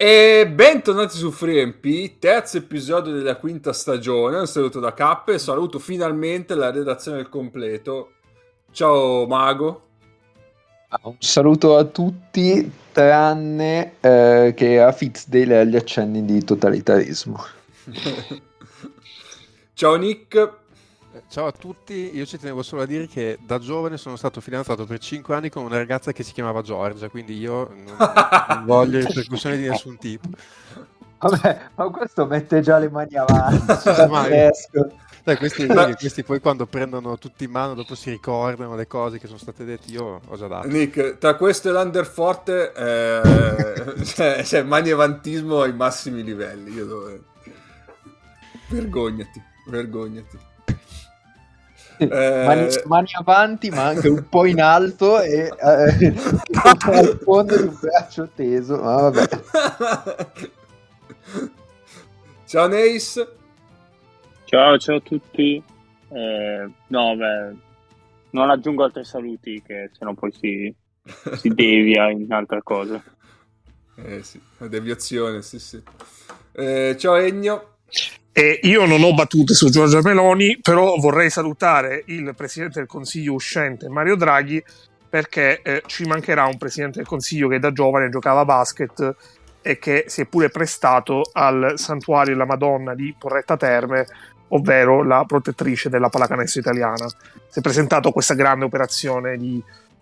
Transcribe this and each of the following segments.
E bentornati su FreeMP, terzo episodio della quinta stagione. Un saluto da Cappe, saluto finalmente la redazione al completo. Ciao Mago. Un saluto a tutti, tranne eh, che a Fitzdale agli accenni di totalitarismo. Ciao Nick. Ciao a tutti, io ci tenevo solo a dire che da giovane sono stato fidanzato per 5 anni con una ragazza che si chiamava Giorgia, quindi io non, non voglio ripercussioni di nessun tipo. Vabbè, ma questo mette già le mani avanti. Dai, questi, questi, poi quando prendono tutti in mano, dopo si ricordano le cose che sono state dette, io ho già dato. Nick, tra questo e l'Underforte eh, c'è, c'è manievantismo ai massimi livelli. Io dove... Vergognati, vergognati. Eh... Mani, mani, avanti, ma anche un po' in alto e eh, al fondo di un braccio teso. Ma vabbè. Ciao Neis. Ciao, ciao a tutti. Eh, no, beh, non aggiungo altri saluti che sennò poi si, si devia in altra cosa. Eh sì, la deviazione, sì sì. Eh, ciao Egno. E io non ho battute su Giorgia Meloni, però vorrei salutare il Presidente del Consiglio uscente Mario Draghi perché eh, ci mancherà un Presidente del Consiglio che da giovane giocava a basket e che si è pure prestato al santuario della Madonna di Porretta Terme, ovvero la protettrice della pallacanestro italiana. Si è presentato a questa grande operazione di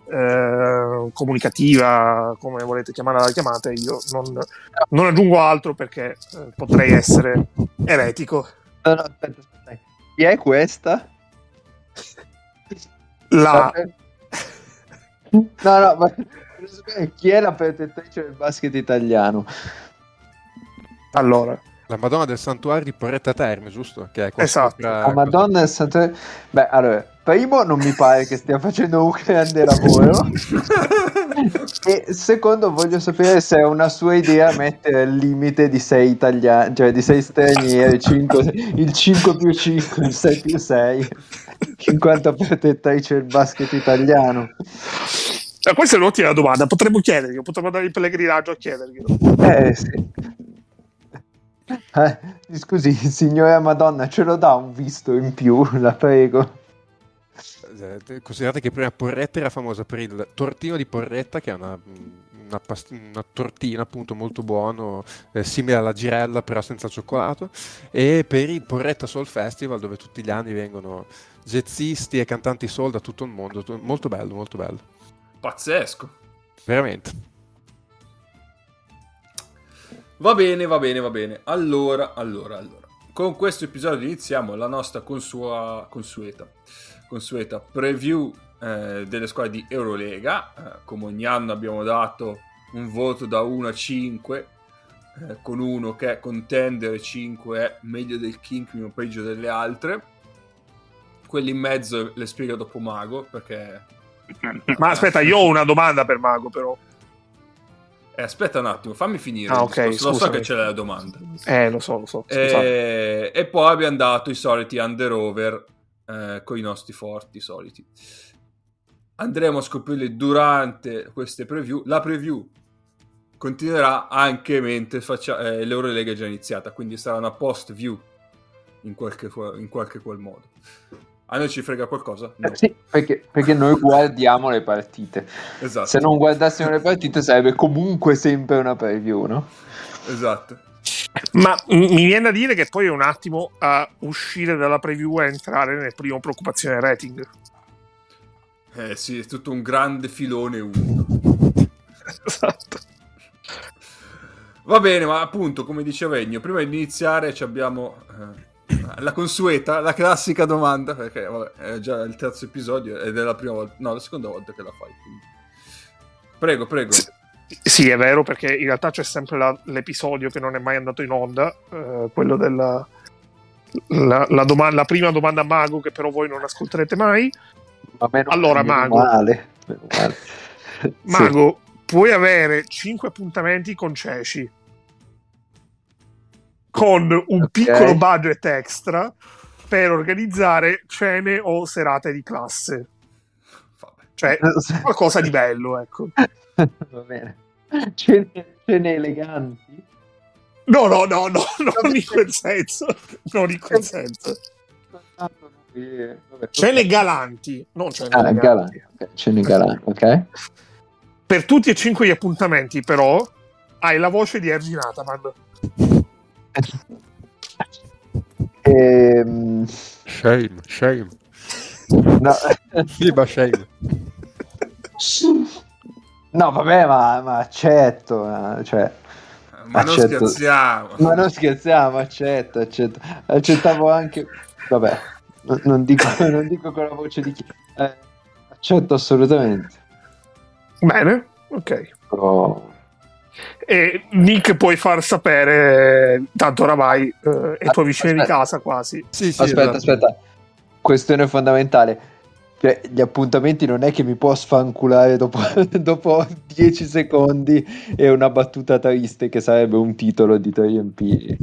eh, comunicativa, come volete chiamarla la chiamate, io non, non aggiungo altro perché eh, potrei essere eretico. No, no, aspetta, aspetta. Chi è questa? La... No, no, ma chi è la protettrice del basket italiano? Allora, la Madonna del Santuario di Porretta Terme, giusto? Che è esatto. La Madonna del Santuario... Beh, allora, primo non mi pare che stia facendo un grande lavoro. e secondo voglio sapere se è una sua idea mettere il limite di 6 italiani, cioè di 6 stranieri, 5, il 5 più 5, il 6 più 6, 50 protettrici del basket italiano. Eh, questa è un'ottima domanda, potremmo chiedergli, potremmo andare in pellegrinaggio a chiederglielo. Eh sì. Eh, scusi, signora Madonna, ce lo dà un visto in più, la prego. Eh, considerate che prima Porretta era famosa per il tortino di Porretta, che è una, una, past- una tortina appunto molto buono, eh, simile alla girella però senza cioccolato, e per il Porretta Soul Festival dove tutti gli anni vengono jazzisti e cantanti soul da tutto il mondo, molto bello, molto bello. Pazzesco. Veramente. Va bene, va bene, va bene. Allora, allora, allora. Con questo episodio iniziamo la nostra consua, consueta, consueta preview eh, delle squadre di Eurolega. Eh, come ogni anno abbiamo dato un voto da 1 a 5, eh, con uno che è contender e 5 è meglio del King, meno peggio delle altre. Quelli in mezzo le spiego dopo Mago, perché... Ma aspetta, io ho una domanda per Mago però. Eh, aspetta un attimo, fammi finire. Ah, ok. Lo so che c'è la domanda. Eh, lo so, lo so. E, eh, e poi abbiamo dato i soliti under-over eh, con i nostri forti soliti. Andremo a scoprirli durante queste preview. La preview continuerà anche mentre faccia, eh, l'Eurolega è già iniziata, quindi sarà una post-view in qualche, in qualche qual modo. A noi ci frega qualcosa? No. Sì, perché, perché, noi guardiamo le partite. Esatto. Se non guardassimo le partite sarebbe comunque sempre una preview, no? Esatto. Ma mi viene da dire che poi è un attimo a uscire dalla preview e entrare nel primo preoccupazione rating. Eh sì, è tutto un grande filone uno. esatto. Va bene, ma appunto, come diceva Egno, prima di iniziare abbiamo... Eh la consueta, la classica domanda, perché vabbè, è già il terzo episodio ed è la prima volta, no, la seconda volta che la fai. Quindi. Prego, prego. Sì, sì, è vero, perché in realtà c'è sempre la, l'episodio che non è mai andato in onda, eh, quello della la, la, domanda, la, prima domanda a Mago, che però voi non ascolterete mai. Meno, allora, meno Mago, male, male. Mago sì. puoi avere 5 appuntamenti con Ceci con un okay. piccolo budget extra per organizzare cene o serate di classe. Cioè, qualcosa di bello, ecco. Va bene. Cene, cene eleganti. No, no, no, no, non in quel senso. Non in quel senso. Cene galanti, non cene Ah, galanti. galanti. ok, Cene galanti, ok. Per tutti e cinque gli appuntamenti, però, hai la voce di Ergin Ataman. Ehm, Shame, shame. no, Fiba shame. no, vabbè, ma, ma accetto. ma- Cioè, Ma non Accetto. scherziamo. ma non scherziamo, accetto, accetto. Accettavo anche. Vabbè, non, non dico, non dico con la voce di chi. Eh, accetto assolutamente. Bene, ok. Però- E Nick puoi far sapere, tanto oramai eh, è tuo vicino di casa quasi. Sì, sì, Aspetta, esatto. aspetta. Questione fondamentale. Cioè, gli appuntamenti non è che mi può sfanculare dopo, dopo 10 secondi e una battuta triste che sarebbe un titolo di 3MP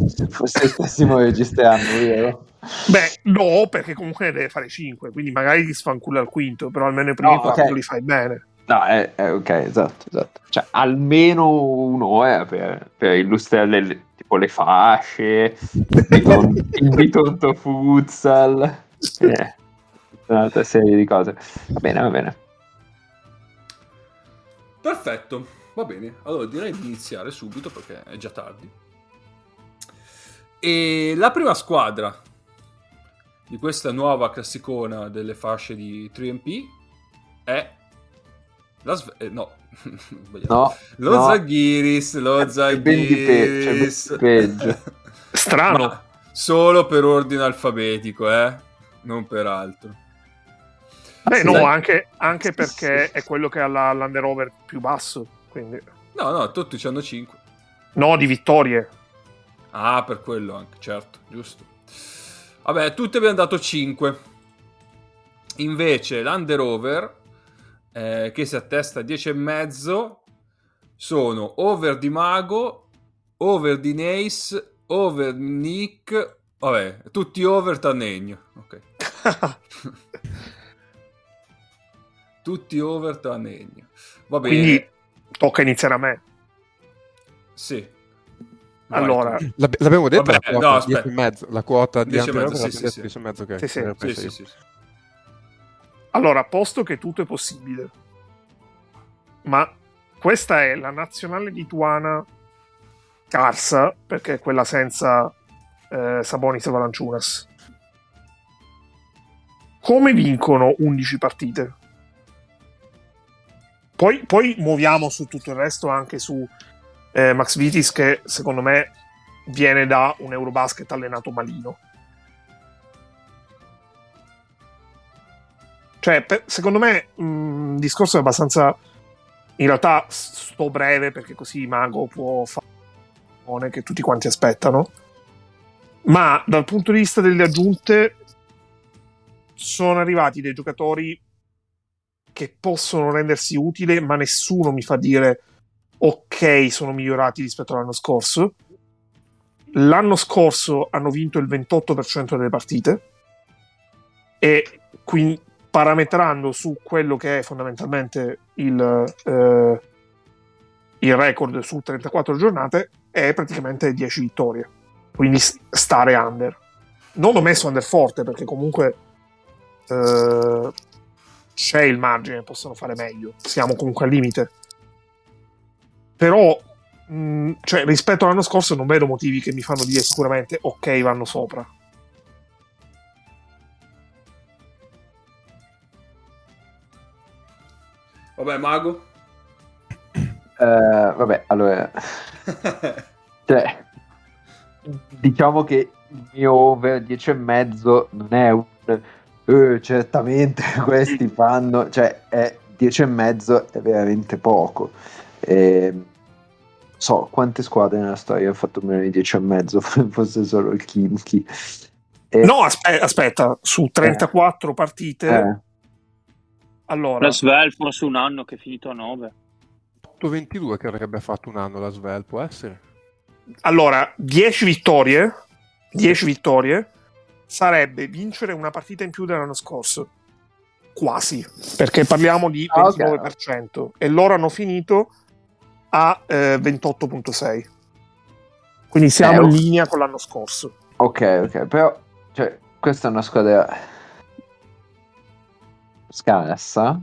se stessimo registrando, vero? Beh, no, perché comunque ne deve fare 5, quindi magari ti sfancula al quinto, però almeno i primi No, 4 ok. li fai bene. No, è, è ok, esatto, esatto. Cioè, almeno un'ora per, per illustrare le, tipo le fasce, il bitonto futsal, eh, un'altra serie di cose. Va bene, va bene. Perfetto, va bene. Allora direi di iniziare subito perché è già tardi. E la prima squadra di questa nuova classicona delle fasce di 3MP è la Sve- eh, no. No, lo no. Zaghiris, lo di pe- c'è ben di Zaghiris. peggio. Strano. Ma solo per ordine alfabetico, eh? Non per altro. Beh, sì, no, dai. anche, anche perché è quello che ha la- l'Under Over più basso. Quindi... No, no, tutti hanno 5. No, di vittorie. Ah, per quello anche, certo, giusto. Vabbè, tutti abbiamo dato 5. Invece l'Under Over, eh, che si attesta a 10,5, sono over di Mago, over di Nace, over Nick, vabbè, tutti over Tannegno. Ok. tutti over Tannegno. Va bene. quindi tocca iniziare a me. Sì. Allora, l'abbiamo detto Vabbè, la no, quota, aspetta. 10 e mezzo, la quota di 10 e mezzo, sì, sì, sì. 10 e mezzo, ok. Sì, sì. Allora, posto che tutto è possibile, ma questa è la nazionale lituana Carsa, perché è quella senza eh, Sabonis e Valanciunas. Come vincono 11 partite? Poi, poi muoviamo su tutto il resto anche su eh, Max Vitis che secondo me viene da un Eurobasket allenato malino. Cioè, per- secondo me mh, il discorso è abbastanza. In realtà sto breve perché così Mago può fare che tutti quanti aspettano. Ma dal punto di vista delle aggiunte sono arrivati dei giocatori che possono rendersi utile, ma nessuno mi fa dire ok, sono migliorati rispetto all'anno scorso. L'anno scorso hanno vinto il 28% delle partite e quindi parametrando su quello che è fondamentalmente il, eh, il record su 34 giornate è praticamente 10 vittorie. Quindi stare under. Non ho messo under forte perché comunque eh, c'è il margine possono fare meglio. Siamo comunque al limite. Però mh, cioè, rispetto all'anno scorso non vedo motivi che mi fanno dire sicuramente ok vanno sopra Vabbè, Mago. Eh, vabbè, allora, cioè, diciamo che il mio over 10 e mezzo non è un "Eh, certamente questi fanno, cioè è 10 e mezzo è veramente poco. E, so quante squadre nella storia hanno fatto meno di 10 e mezzo, forse solo il Kimchi. E- no aspe- aspetta su 34 partite eh, allora La Svel forse un anno che è finito a 9. 8-22 credo che abbia fatto un anno la Svel, può essere? Allora, 10 vittorie, 10 vittorie sarebbe vincere una partita in più dell'anno scorso. Quasi, perché parliamo di Ah, ok. 29% e loro hanno finito a eh, 28.6. Quindi siamo Eh, in linea con l'anno scorso. Ok, ok, però cioè, questa è una squadra scarsa.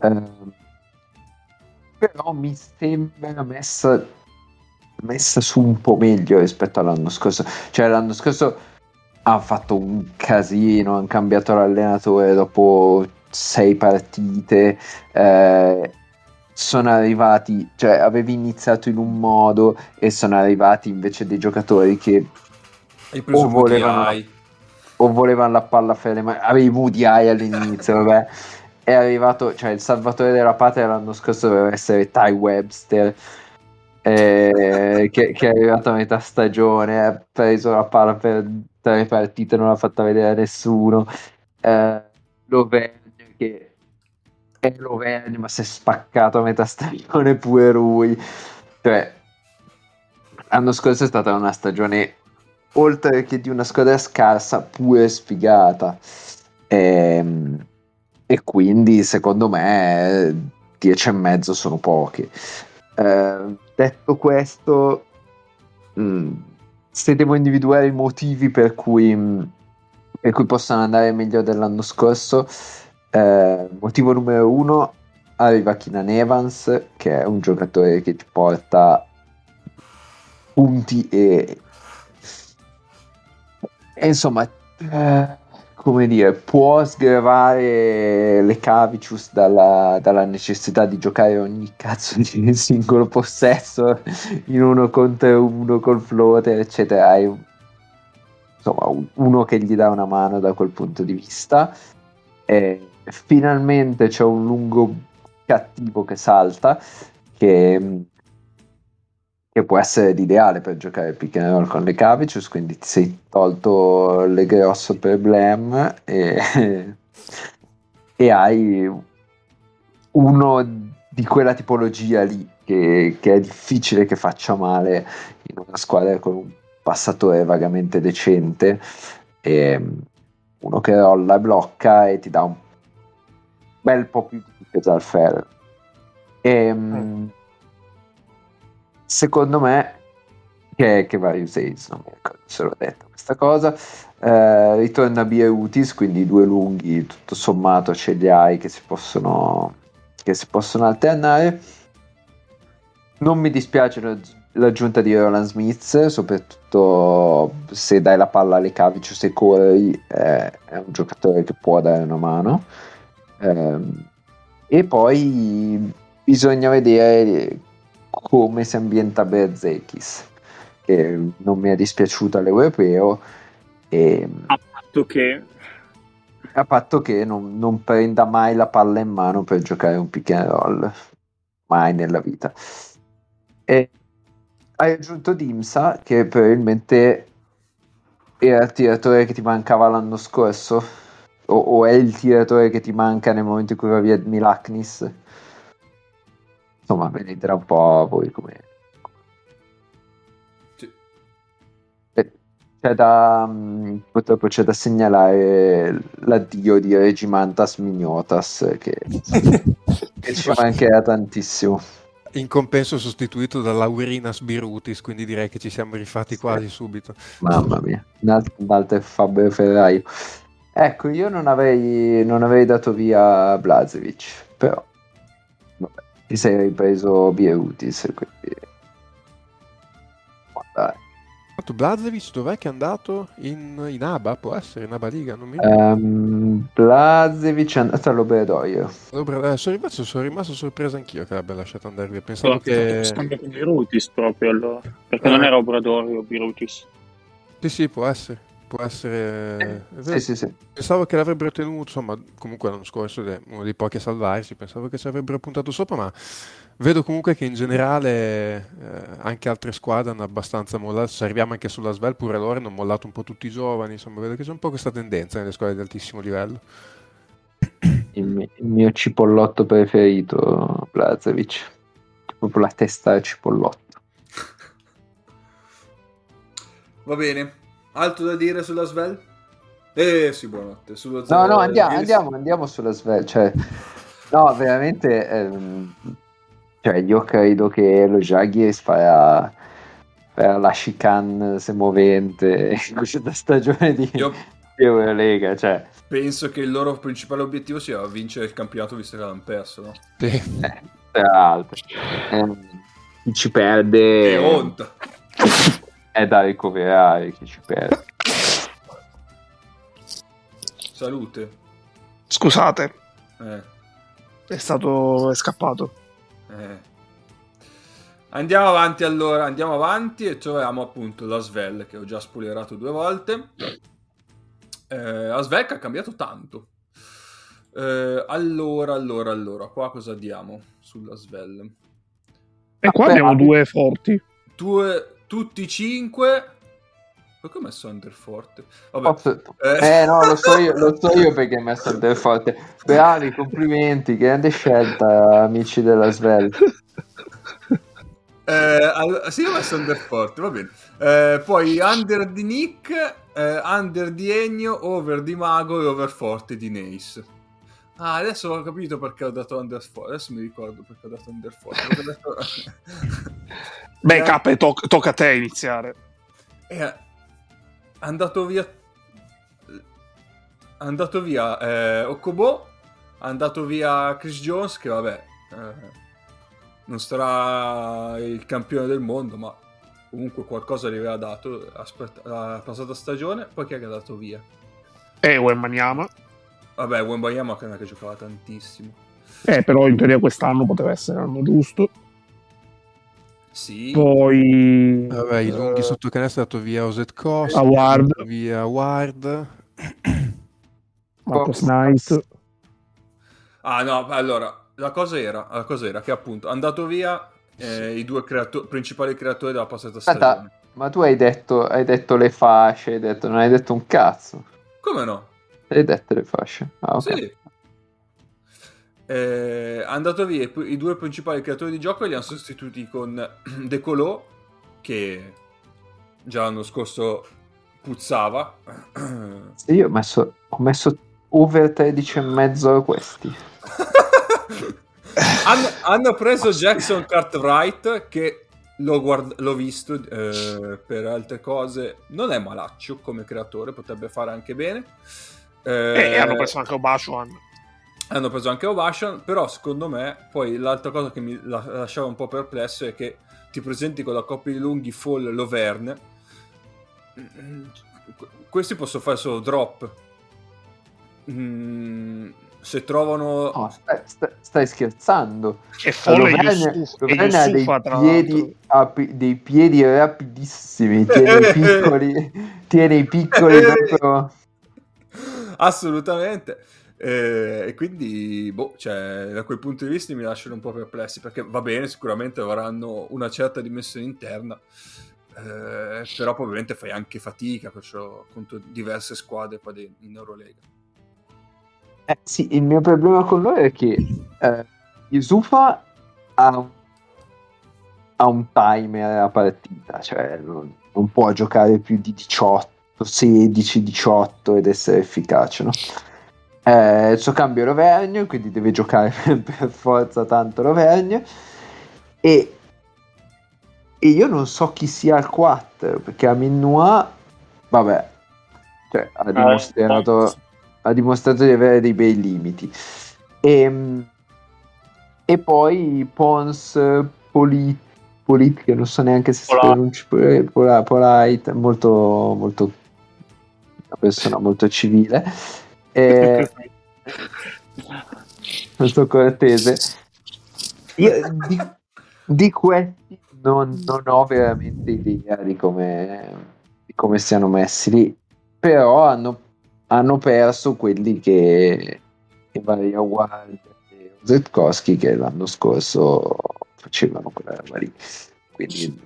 ehm, però mi sembra messa, messa su un po' meglio rispetto all'anno scorso. Cioè, l'anno scorso hanno fatto un casino, hanno cambiato l'allenatore dopo sei partite. eh, sono arrivati, cioè avevi iniziato in un modo e sono arrivati invece dei giocatori che O volevano-. O volevano la palla ferma, ma avevi Woody Eye all'inizio, vabbè. È arrivato, cioè il salvatore della patria l'anno scorso doveva essere Ty Webster, eh, che, che è arrivato a metà stagione, ha preso la palla per tre partite, non l'ha fatta vedere a nessuno. Eh, Loverne, che è Loverne, ma si è spaccato a metà stagione pure lui. Cioè, l'anno scorso è stata una stagione oltre che di una squadra scarsa, pure sfigata. Ehm, E, quindi, secondo me, 10 e mezzo sono pochi. Eh, detto questo, mh, se devo individuare i motivi per cui, mh, per cui possano andare meglio dell'anno scorso, eh, motivo numero uno arriva Keenan Evans, che è un giocatore che ti porta punti e, e insomma, eh, come dire, può sgravare le Cavicius dalla, dalla necessità di giocare ogni cazzo di singolo possesso in uno contro uno col floater, eccetera. Un- insomma un- uno che gli dà una mano da quel punto di vista. E finalmente c'è un lungo cattivo che salta che, che può essere l'ideale per giocare pick and roll con le Cavicius quindi ti sei tolto le grosso problème e, e hai uno di quella tipologia lì che, che è difficile che faccia male in una squadra con un passatore vagamente decente e uno che rolla e blocca e ti dà un bel po' più di difesa al ferro. E, mm, secondo me, che, che Various Aids, non mi ricordo se l'ho detto questa cosa, eh, ritorna Bierutis, quindi due lunghi, tutto sommato ce li hai che si possono, che si possono alternare. Non mi dispiace l'aggi- l'aggiunta di Roland Smith, soprattutto se dai la palla alle Cavicius e corri, eh, è un giocatore che può dare una mano. Ehm, e poi bisogna vedere come si ambienta Berzekis, che non mi è dispiaciuto all'europeo, e, A patto che a patto che non, non prenda mai la palla in mano per giocare un pick and roll, mai nella vita. E hai aggiunto Dimsa, che probabilmente era il tiratore che ti mancava l'anno scorso, o, o è il tiratore che ti manca nel momento in cui va via Milaknis. Insomma, vedete un po' voi come... Sì. Eh, C'è da, mh, purtroppo c'è da segnalare l'addio di Regimantas Mignotas che, che ci mancherà tantissimo. In compenso sostituito da Laurinas Birutis, quindi direi che ci siamo rifatti quasi subito. Mamma mia, un alt- un altro Fabio Ferraio. Ecco, io non avrei, non avrei dato via Blazevic, però ti sei ripreso Bierutis, quindi... Dai. Tanto Blazevic dov'è che è andato? In, in ABA? Può essere in ABA Liga? Non mi ricordo. Ehm, Blazevic è andato all'Obradoiro. Allora, eh, sono, rimasto, sono rimasto sorpreso anch'io che l'abbia lasciato andare via. Pensavo che... scambio con Birutis proprio allora. Perché Eh. non era Obradorio Birutis. Sì, sì, può essere. Può essere... vero. Sì, sì, sì. Pensavo che l'avrebbero tenuto, insomma, comunque l'anno scorso è uno dei pochi a salvarsi, pensavo che ci avrebbero puntato sopra, ma vedo comunque che in generale eh, anche altre squadre hanno abbastanza mollato, se arriviamo anche sulla Svel, pure loro hanno mollato un po' tutti i giovani, insomma, vedo che c'è un po' questa tendenza nelle squadre di altissimo livello. Il mio, il mio cipollotto preferito, Blazevic. Proprio la testa del cipollotto. Va bene. Altro da dire sulla Svel? Eh sì, buonanotte. Sullo No, no, andiamo, andiamo, andiamo sulla Svel. Cioè, no, veramente. ehm, cioè, io credo che lo Jaguars farà, per la chicane semovente in questa stagione di, Io di Eurolega. Cioè, penso che il loro principale obiettivo sia vincere il campionato visto che l'hanno perso, no? Sì. eh, tra l'altro, eh, chi ci perde Che onta! è da ricoverare. Chi ci perde. Salute. Scusate, Eh, è stato è scappato. eh. Andiamo avanti allora, andiamo avanti e troviamo appunto la Svel che ho già spoilerato due volte. Eh, la Svel che ha cambiato tanto. Eh, allora, allora, allora, qua cosa diamo sulla Svel? E qua abbiamo abbi- due forti. Due, tutti cinque. Perché ho messo Underforte? Vabbè. Eh. Eh no, lo so io, lo so io perché hai messo del forte. Bravi, complimenti, grande scelta, amici della Svel. Eh, all- sì, ho messo Underforte, va bene. Eh, poi Under di Nick, eh, Under di Ennio, Over di Mago e Overforte di Nace. Ah, adesso ho capito perché ho dato Underforte. Adesso mi ricordo perché ho dato ho detto- Beh, Eh, K, to- tocca a te iniziare. È andato via. È andato via eh, Okubo. È andato via Chris Jones. Che vabbè, eh, non sarà il campione del mondo, ma comunque qualcosa gli aveva dato aspetta- la passata stagione. Poi chi è che andato via? E Wembanyama. Vabbè, Wembayama che non è che giocava tantissimo. Eh, però in teoria quest'anno poteva essere l'anno giusto. Sì, Poi... Vabbè, i lunghi eh, sotto canestro è andato via Oset Cost, andato via Ward. Marcos Knight. Ah no, allora, la cosa era, la cosa era che appunto è andato via eh, i due creato- principali creatori della passata Aspetta, stagione. ma tu hai detto, hai detto le fasce, hai detto, non hai detto un cazzo. Come no? Hai detto le fasce. Ah, ok. Sì. Eh, andato via i, due principali creatori di gioco li hanno sostituiti con De Colò, che già l'anno scorso puzzava. Sì, io ho messo, ho messo over 13 e mezzo a questi. hanno, hanno preso Jackson Cartwright che l'ho, guard- l'ho visto eh, per altre cose non è malaccio come creatore potrebbe fare anche bene E Eh, hanno preso anche Obashuan. hanno preso anche Ovation però secondo me poi l'altra cosa che mi la- lasciava un po' perplesso è che ti presenti con la coppia di lunghi Fall Loverne Mm, questi possono fare solo drop Mm, se trovano No, stai, stai- stai scherzando. E e e Lovren ha dei piedi, l'altro. ha pi- dei piedi rapidissimi, tiene i piccoli, tiene i piccoli proprio... assolutamente. Eh, e quindi boh, cioè, da quel punto di vista mi lasciano un po' perplessi perché va bene sicuramente avranno una certa dimensione interna eh, però probabilmente fai anche fatica perciò contro diverse squadre qua in Eurolega. Eh, sì, il mio problema con loro è che eh, Yusufa ha un, ha un timer a partita, cioè non, non può giocare più di 18, 16, 18 ed essere efficace, no? Eh, il suo cambio è Rovegno, quindi deve giocare per forza tanto Rovegno e, e io non so chi sia il 4 perché Amin Noir, vabbè, cioè, ha dimostrato ha dimostrato di avere dei bei limiti. E, e poi Pons Polit, Polit, che non so neanche se si pronuncia Pol- Polite, molto, molto una persona molto civile, e, molto cortese. Io di, di questi non, non ho veramente idea di come, di come siano messi lì, però hanno hanno perso quelli che, che Maria Ward e Zetkowski che l'anno scorso facevano quella roba lì. Quindi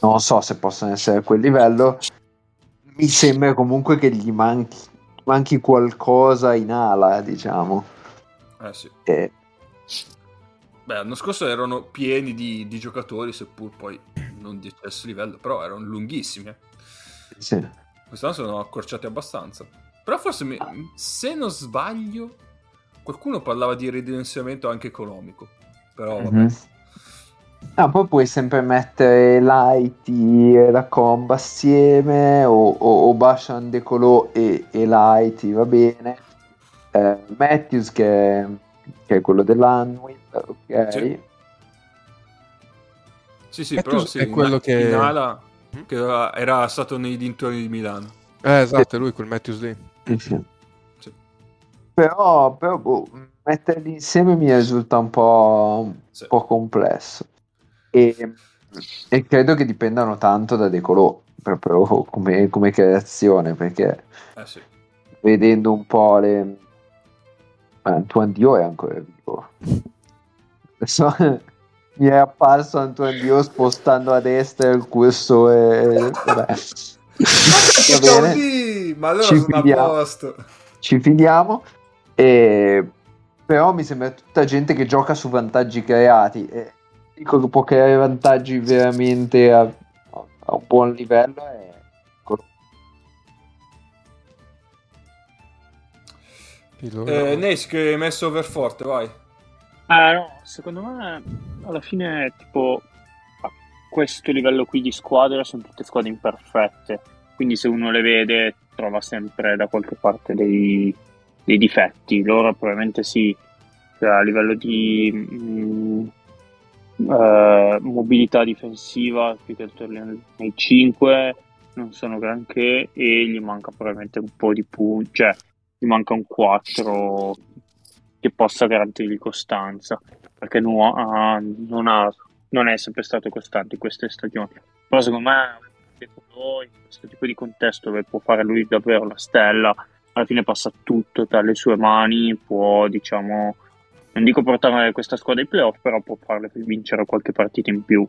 non so se possono essere a quel livello. Mi sembra comunque che gli manchi, manchi qualcosa in ala, diciamo. eh sì E- Beh, l'anno scorso erano pieni di, di giocatori, seppur poi non di eccesso livello, però erano lunghissimi. eh. sì. Quest'anno sono accorciati abbastanza. Però forse, mi- se non sbaglio, qualcuno parlava di ridimensionamento anche economico. Però vabbè. Mhm. Ah, poi puoi sempre mettere Lighty e la comba assieme o, o, o Bashan Decolo e, e Lighty, va bene. Eh, Matthews che, che è quello dell'Anwil, ok. Sì. Sì, sì, però sì, è in- quello che- in ala, che era- era stato nei dintorni di Milano. Eh, esatto, è lui quel Matthews lì. Sì, sì. Sì. Però, però boh, metterli insieme mi risulta un po', Sì. un po' complesso. E, e credo che dipendano tanto da Decolò, proprio come, come creazione, perché Eh sì. vedendo un po' le... Antoine Dio è ancora vivo. Adesso mi è apparso Antoine Dio spostando a destra il cursore. Vabbè. Va bene. Ma allora Ci sono a fidiamo. posto. ci fidiamo. E... Però mi sembra tutta gente che gioca su vantaggi creati. E dico che può creare vantaggi veramente a, a un buon livello. Loro- Eh, Nesk hai messo over forte, vai. Ah, no, secondo me alla fine, tipo, a questo livello qui di squadra sono tutte squadre imperfette. Quindi se uno le vede, trova sempre da qualche parte dei, dei difetti. Loro probabilmente sì, cioè, a livello di mm, eh, mobilità difensiva, più che altro nei nei 5 non sono granché e gli manca probabilmente un po' di punti, cioè gli manca un 4 che possa garantirgli costanza, perché nu- ha- non, ha- non è sempre stato costante in queste stagioni. Però secondo me in questo tipo di contesto dove può fare lui davvero la stella, alla fine passa tutto tra le sue mani, può diciamo, non dico portare questa squadra ai playoff, però può farle vincere qualche partita in più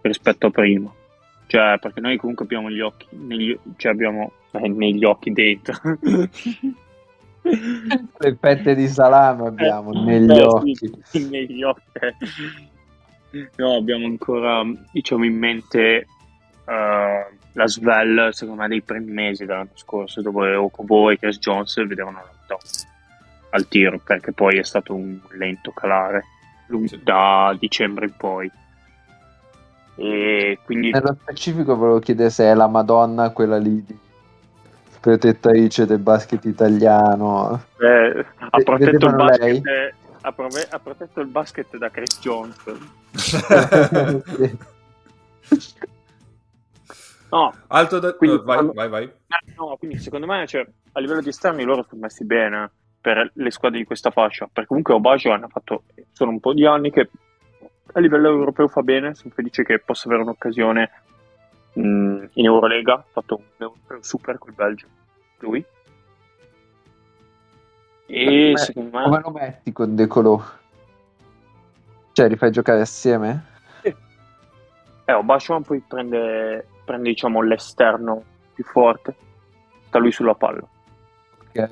rispetto a prima. Cioè, perché noi comunque abbiamo gli occhi, negli, cioè abbiamo eh, negli occhi dentro. Le fette di salame abbiamo Eh, negli eh, occhi. sì, negli occhi. No, abbiamo ancora, diciamo, in mente eh, la Svel, secondo me, dei primi mesi dell'anno scorso, dove Okobo e Chris Jones vedevano la top al tiro, perché poi è stato un lento calare lung- Sì. da dicembre in poi. E quindi Nello specifico volevo chiedere se è la Madonna quella lì di protettrice del basket italiano. eh, ha, protetto il vedevano lei? basket, ha, prove- ha protetto il basket da Chris Jones. No, Alto da... Quindi eh, vai, vai, vai. Eh, No, quindi secondo me cioè, a livello di esterni loro sono messi bene per le squadre di questa fascia, perché comunque Obaggio hanno fatto, sono un po' di anni che a livello europeo fa bene, sono felice che possa avere un'occasione mh, in Eurolega, ha fatto un super col Belgio, lui. E Beh, secondo Come me lo metti con Decolò? Cioè, li fai giocare assieme? eh, Obaggio poi prende, prende diciamo l'esterno più forte, sta lui sulla palla. Ok.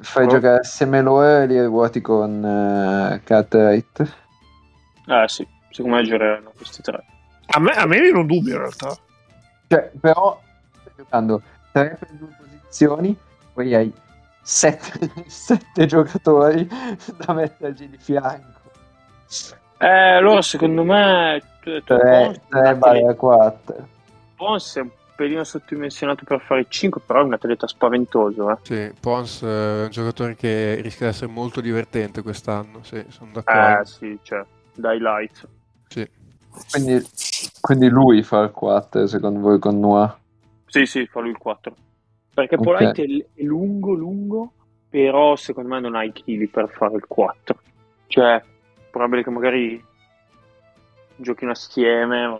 Fai Oh. giocare assieme loro e li ruoti con uh, Cartwright. Eh sì, secondo me giocano questi tre. A me, a me viene un dubbio in realtà. Cioè, però stai giocando 3 per 2 posizioni, poi hai 7, giocatori da metterci di fianco. Eh, allora secondo me tu- tu- 3, Bones- barra 4. Bones è un pelino sottodimensionato per fare il 5, però è un atleta spaventoso. Eh. Sì, Pons eh, è un giocatore che rischia di essere molto divertente quest'anno, sì, sono d'accordo. Eh sì, cioè, da highlights. Sì. Quindi, quindi lui fa il 4 secondo voi con Noah? Sì, sì, fa lui il 4. Perché Ok. Polite è, lungo, lungo, però secondo me non ha i chili per fare il 4. Cioè, probabile che magari giochino assieme,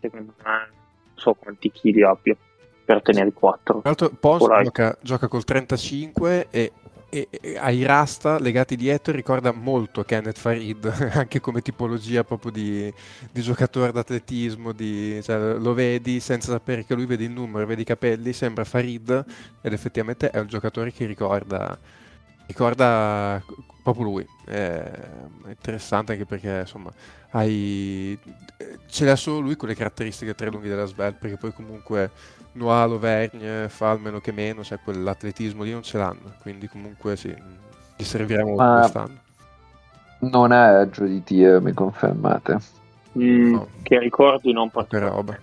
secondo me so quanti chili abbia per tenere il 4. Tra l'altro Pons gioca, gioca col 35 e, e- e ai rasta legati dietro ricorda molto Kenneth Farid, anche come tipologia proprio di, di giocatore d'atletismo, di, cioè, lo vedi senza sapere che lui vede il numero, vedi i capelli, sembra Farid ed effettivamente è un giocatore che ricorda, ricorda proprio lui. È interessante anche perché insomma hai, ce l'ha solo lui con le caratteristiche tre lunghi della Svel, perché poi comunque Noah, Lovergne fa almeno che meno, cioè quell'atletismo lì non ce l'hanno, quindi comunque sì, gli servirà molto Ma- quest'anno. Non di tier, mi confermate. Mm, No. Che ricordi non Per particolare.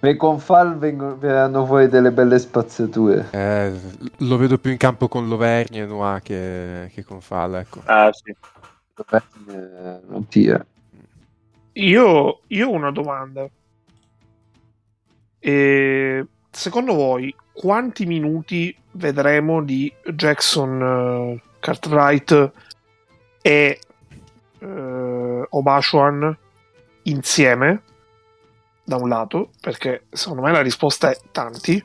Roba. E con Fal vengono, verranno fuori delle belle spazzature. Eh, lo vedo più in campo con Loverni e Noah che, che con Fall, ecco. Eh sì. Eh, non tier. Io, io ho una domanda. E, secondo voi, quanti minuti vedremo di Jackson eh, Cartwright e eh, Obashuan insieme? Da un lato, perché secondo me la risposta è tanti,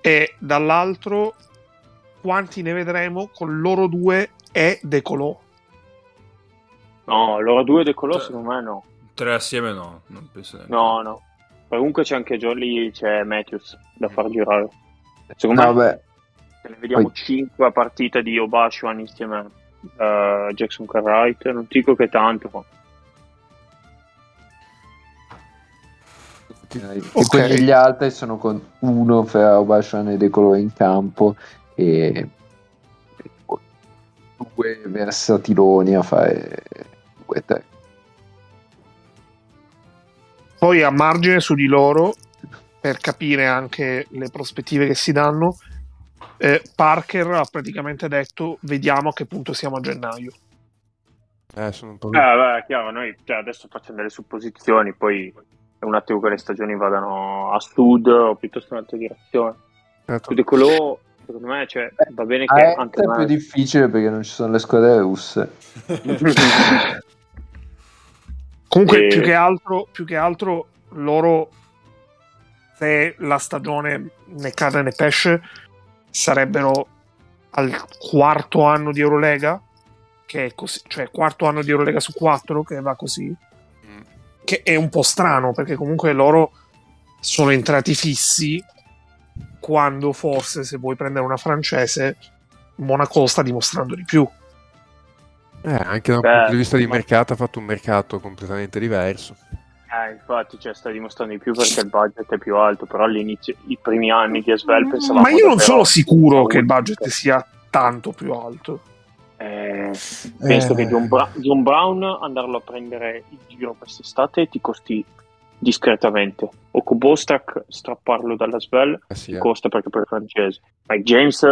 e dall'altro, quanti ne vedremo con loro due e De Colò? No, loro due De Colò Cioè- secondo me no. Tre assieme no, non penso neanche. No, no. Comunque c'è anche Jolly, c'è Matthews da far girare. Secondo No, me beh, se ne vediamo Poi- 5 a partita di Obashuan insieme a eh, Jackson Cartwright, non dico che tanto, ma e Ok. quindi gli altri sono con uno fra Obashan e De in campo e e due versatiloni a fare due tre. Poi a margine su di loro, per capire anche le prospettive che si danno, eh, Parker ha praticamente detto vediamo a che punto siamo a gennaio. Eh, sono un po'... Eh, beh, chiaro, noi cioè, adesso facciamo delle supposizioni, poi è un attimo che le stagioni vadano a sud o piuttosto in un'altra direzione. Certo. De Colò, secondo me, cioè, va bene che est anche è più difficile perché non ci sono le squadre russe. Comunque, E- più, che altro, più che altro, loro, se la stagione né carne né pesce, sarebbero al quarto anno di Eurolega, che è così, cioè quarto anno di Eurolega su quattro, che va così. Che è un po' strano perché comunque loro sono entrati fissi quando forse se vuoi prendere una francese Monaco sta dimostrando di più. Eh, anche da un Beh, punto di vista di ma- mercato ha fatto un mercato completamente diverso. Eh, infatti, cioè, sta dimostrando di più perché il budget è più alto, però all'inizio, i primi anni di Asvel pensavamo ma io non sono sicuro che il budget sia tanto più alto Eh, penso Eh. che John, Bra- John Brown andarlo a prendere in giro quest'estate ti costi discretamente. O Kubostak strapparlo dalla Svel Eh sì, ti eh. costa perché poi è francese. Mike James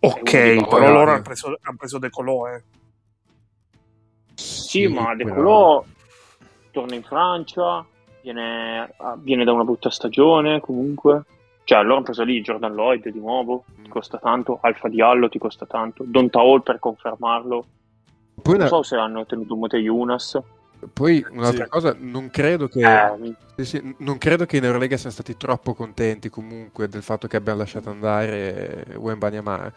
ok però loro, hanno preso, hanno preso De Colò eh. Sì, ma De però- Colò torna in Francia, viene, viene da una brutta stagione comunque. Cioè, allora hanno preso lì Jordan Lloyd di nuovo, ti costa tanto, Alfa Diallo ti costa tanto, Don Taol per confermarlo. Poi, Non una- so se hanno tenuto Mote Yunas. poi un'altra Sì. cosa, non credo che... Eh, Sì, sì, non credo che in Eurolega siano stati troppo contenti comunque del fatto che abbiamo lasciato andare Wembanyama.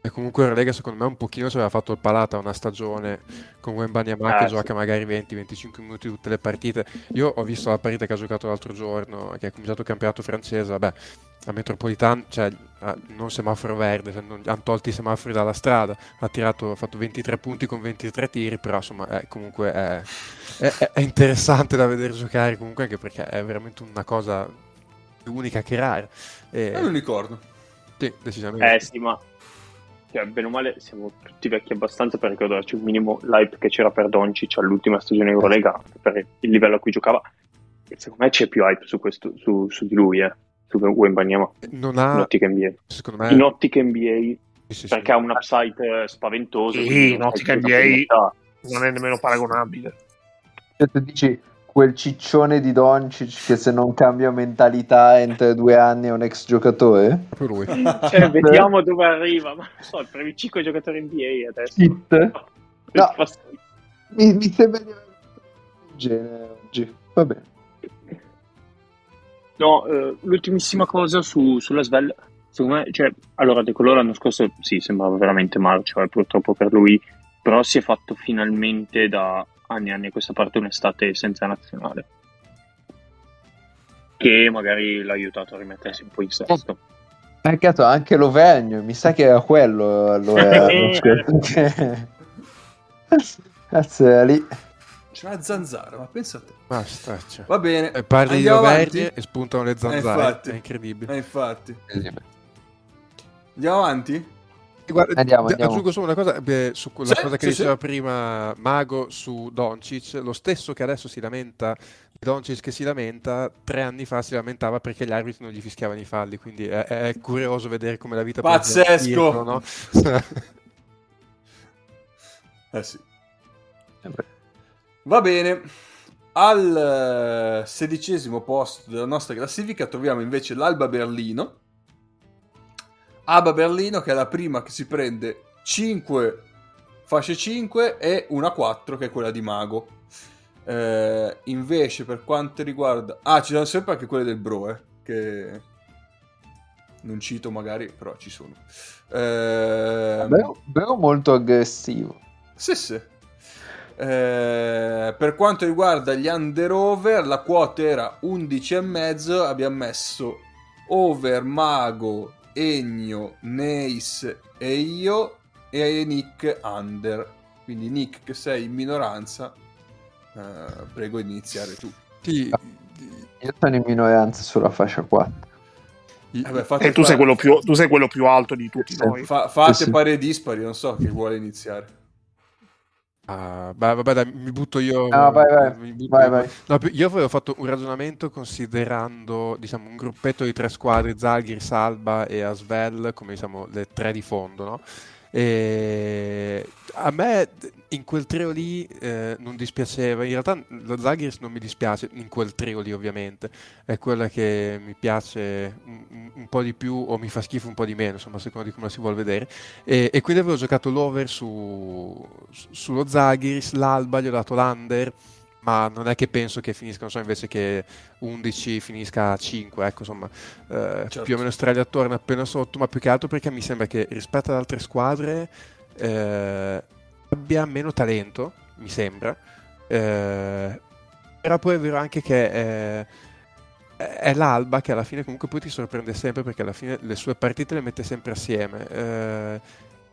E comunque Eurolega secondo me un pochino ci aveva fatto il palato a una stagione con Wembanyama Eh, che sì. gioca magari 20-25 minuti tutte le partite. Io ho visto la partita che ha giocato l'altro giorno, che ha cominciato il campionato francese, vabbè, a Metropolitan, cioè ah, non semaforo verde, cioè, non- hanno tolto i semafori dalla strada, ha tirato, ha fatto 23 punti con 23 tiri, però insomma eh, comunque è, è- è interessante da vedere giocare comunque anche perché è veramente una cosa unica che rara. E, È un unicorno. sì, decisamente. eh sì, ma cioè, bene o male siamo tutti vecchi abbastanza per ricordarci un minimo l'hype che c'era per Doncic all'ultima stagione Eurolega, per il livello a cui giocava. E secondo me c'è più hype su, questo, su, su di lui, eh, su Wembanyama, Non in ha, ottica NBA. secondo me, In ottica NBA sì, sì, sì. perché ha un upside eh, spaventoso. Sì, in non ottica NBA. non è nemmeno paragonabile Cioè, tu dici quel ciccione di Doncic che se non cambia mentalità entro due anni è un ex giocatore? lui. Cioè, vediamo dove arriva. Ma non so, il premi 5 giocatori NBA adesso. Hit? No. Fa- Mi, mi sembra di avere un genere oggi. Va bene. No, eh, l'ultimissima cosa su, sulla Svel, secondo me, cioè, allora De Colò l'anno scorso sì, sembrava veramente marcio, eh, purtroppo per lui, però si è fatto finalmente da anni e anni a questa parte un'estate senza nazionale. Che magari l'ha aiutato a rimettersi un po' in sesto. Peccato, anche l'Ovegno, mi sa che era quello allora. era lì. C'è una zanzara, ma pensa a te. Basta, cioè. Va bene. E parli Andiamo di? Auvergne e spuntano le zanzare. infatti. è incredibile. Eh, infatti. Andiamo avanti? Guarda, Andiamo, andiamo. Aggiungo solo una cosa beh, su quella Sì, cosa che sì, diceva sì. prima Mago su Doncic, lo stesso che adesso si lamenta, Doncic che si lamenta, tre anni fa si lamentava perché gli arbitri non gli fischiavano i falli, quindi è, è curioso vedere come la vita Pazzesco! circolo, no? Eh sì. Va bene. Al eh, sedicesimo posto della nostra classifica troviamo invece l'Alba Berlino. Alba Berlino che è la prima che si prende 5 fasce 5 e una 4 che è quella di Mago. Eh, invece per quanto riguarda... Ah, ci sono sempre anche quelle del Bro, eh, che non cito magari, però ci sono. Eh, Vero, vero molto aggressivo. sì, sì. Eh, per quanto riguarda gli under over, la quota era 11,5. Abbiamo messo over Mago, Egno, Neis e io e Nick under. Quindi Nick che sei in minoranza, eh, prego di iniziare tu. Sì, Io sono in minoranza sulla fascia 4. i- Vabbè, fate E tu sei, più, tu sei quello più alto di tutti Sì. noi. fa- fate Sì, sì. pari e dispari, non so chi vuole iniziare. Ah, beh, vabbè, dai, mi butto io. No, vai, vai. butto Vai, io. vai. No, io avevo fatto un ragionamento considerando diciamo, un gruppetto di tre squadre, Zalgiris, Alba e Asvel, come diciamo, le tre di fondo, no? E a me in quel trio lì eh, non dispiaceva, in realtà lo Zalgiris non mi dispiace, in quel trio lì ovviamente, è quella che mi piace un, un- po' di più o mi fa schifo un po' di meno, insomma, a seconda di come la si vuole vedere. E, e quindi avevo giocato l'over su, su- sullo Zaghiris, l'Alba, gli ho dato l'under, ma non è che penso che finisca, non so, invece che 11 finisca a 5, ecco, insomma, eh, Certo. più o meno straglia attorno appena sotto, ma più che altro perché mi sembra che rispetto ad altre squadre eh, abbia meno talento, mi sembra, eh, però poi è vero anche che eh, è l'Alba che alla fine comunque poi ti sorprende sempre perché alla fine le sue partite le mette sempre assieme. Eh,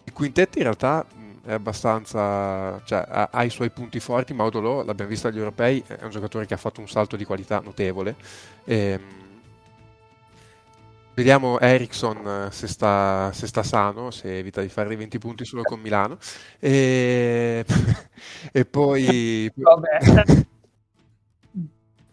il quintetto in realtà è abbastanza, cioè ha, ha i suoi punti forti, Maudolo l'abbiamo visto agli europei, è un giocatore che ha fatto un salto di qualità notevole. Ehm, Vediamo Ericsson se sta, se sta sano, se evita di fare dei 20 punti solo con Milano. E, e poi... Vabbè.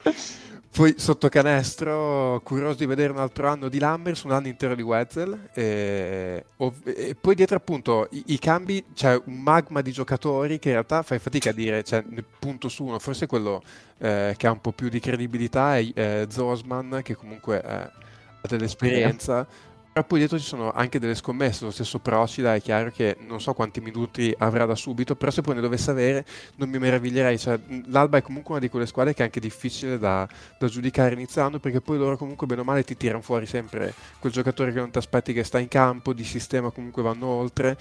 Poi sotto canestro, curioso di vedere un altro anno di Lambers, un anno intero di Wetzel. E, e poi dietro appunto i, i cambi, c'è un magma di giocatori che in realtà fai fatica a dire, cioè ne punto su uno, forse quello eh, che ha un po' più di credibilità è eh, Zosman, che comunque eh, ha dell'esperienza. Però poi dietro ci sono anche delle scommesse, lo stesso Procida è chiaro che non so quanti minuti avrà da subito, però se poi ne dovesse avere non mi meraviglierei, cioè, l'Alba è comunque una di quelle squadre che è anche difficile da, da giudicare iniziando perché poi loro comunque bene o male ti tirano fuori sempre quel giocatore che non ti aspetti che sta in campo, di sistema comunque vanno oltre,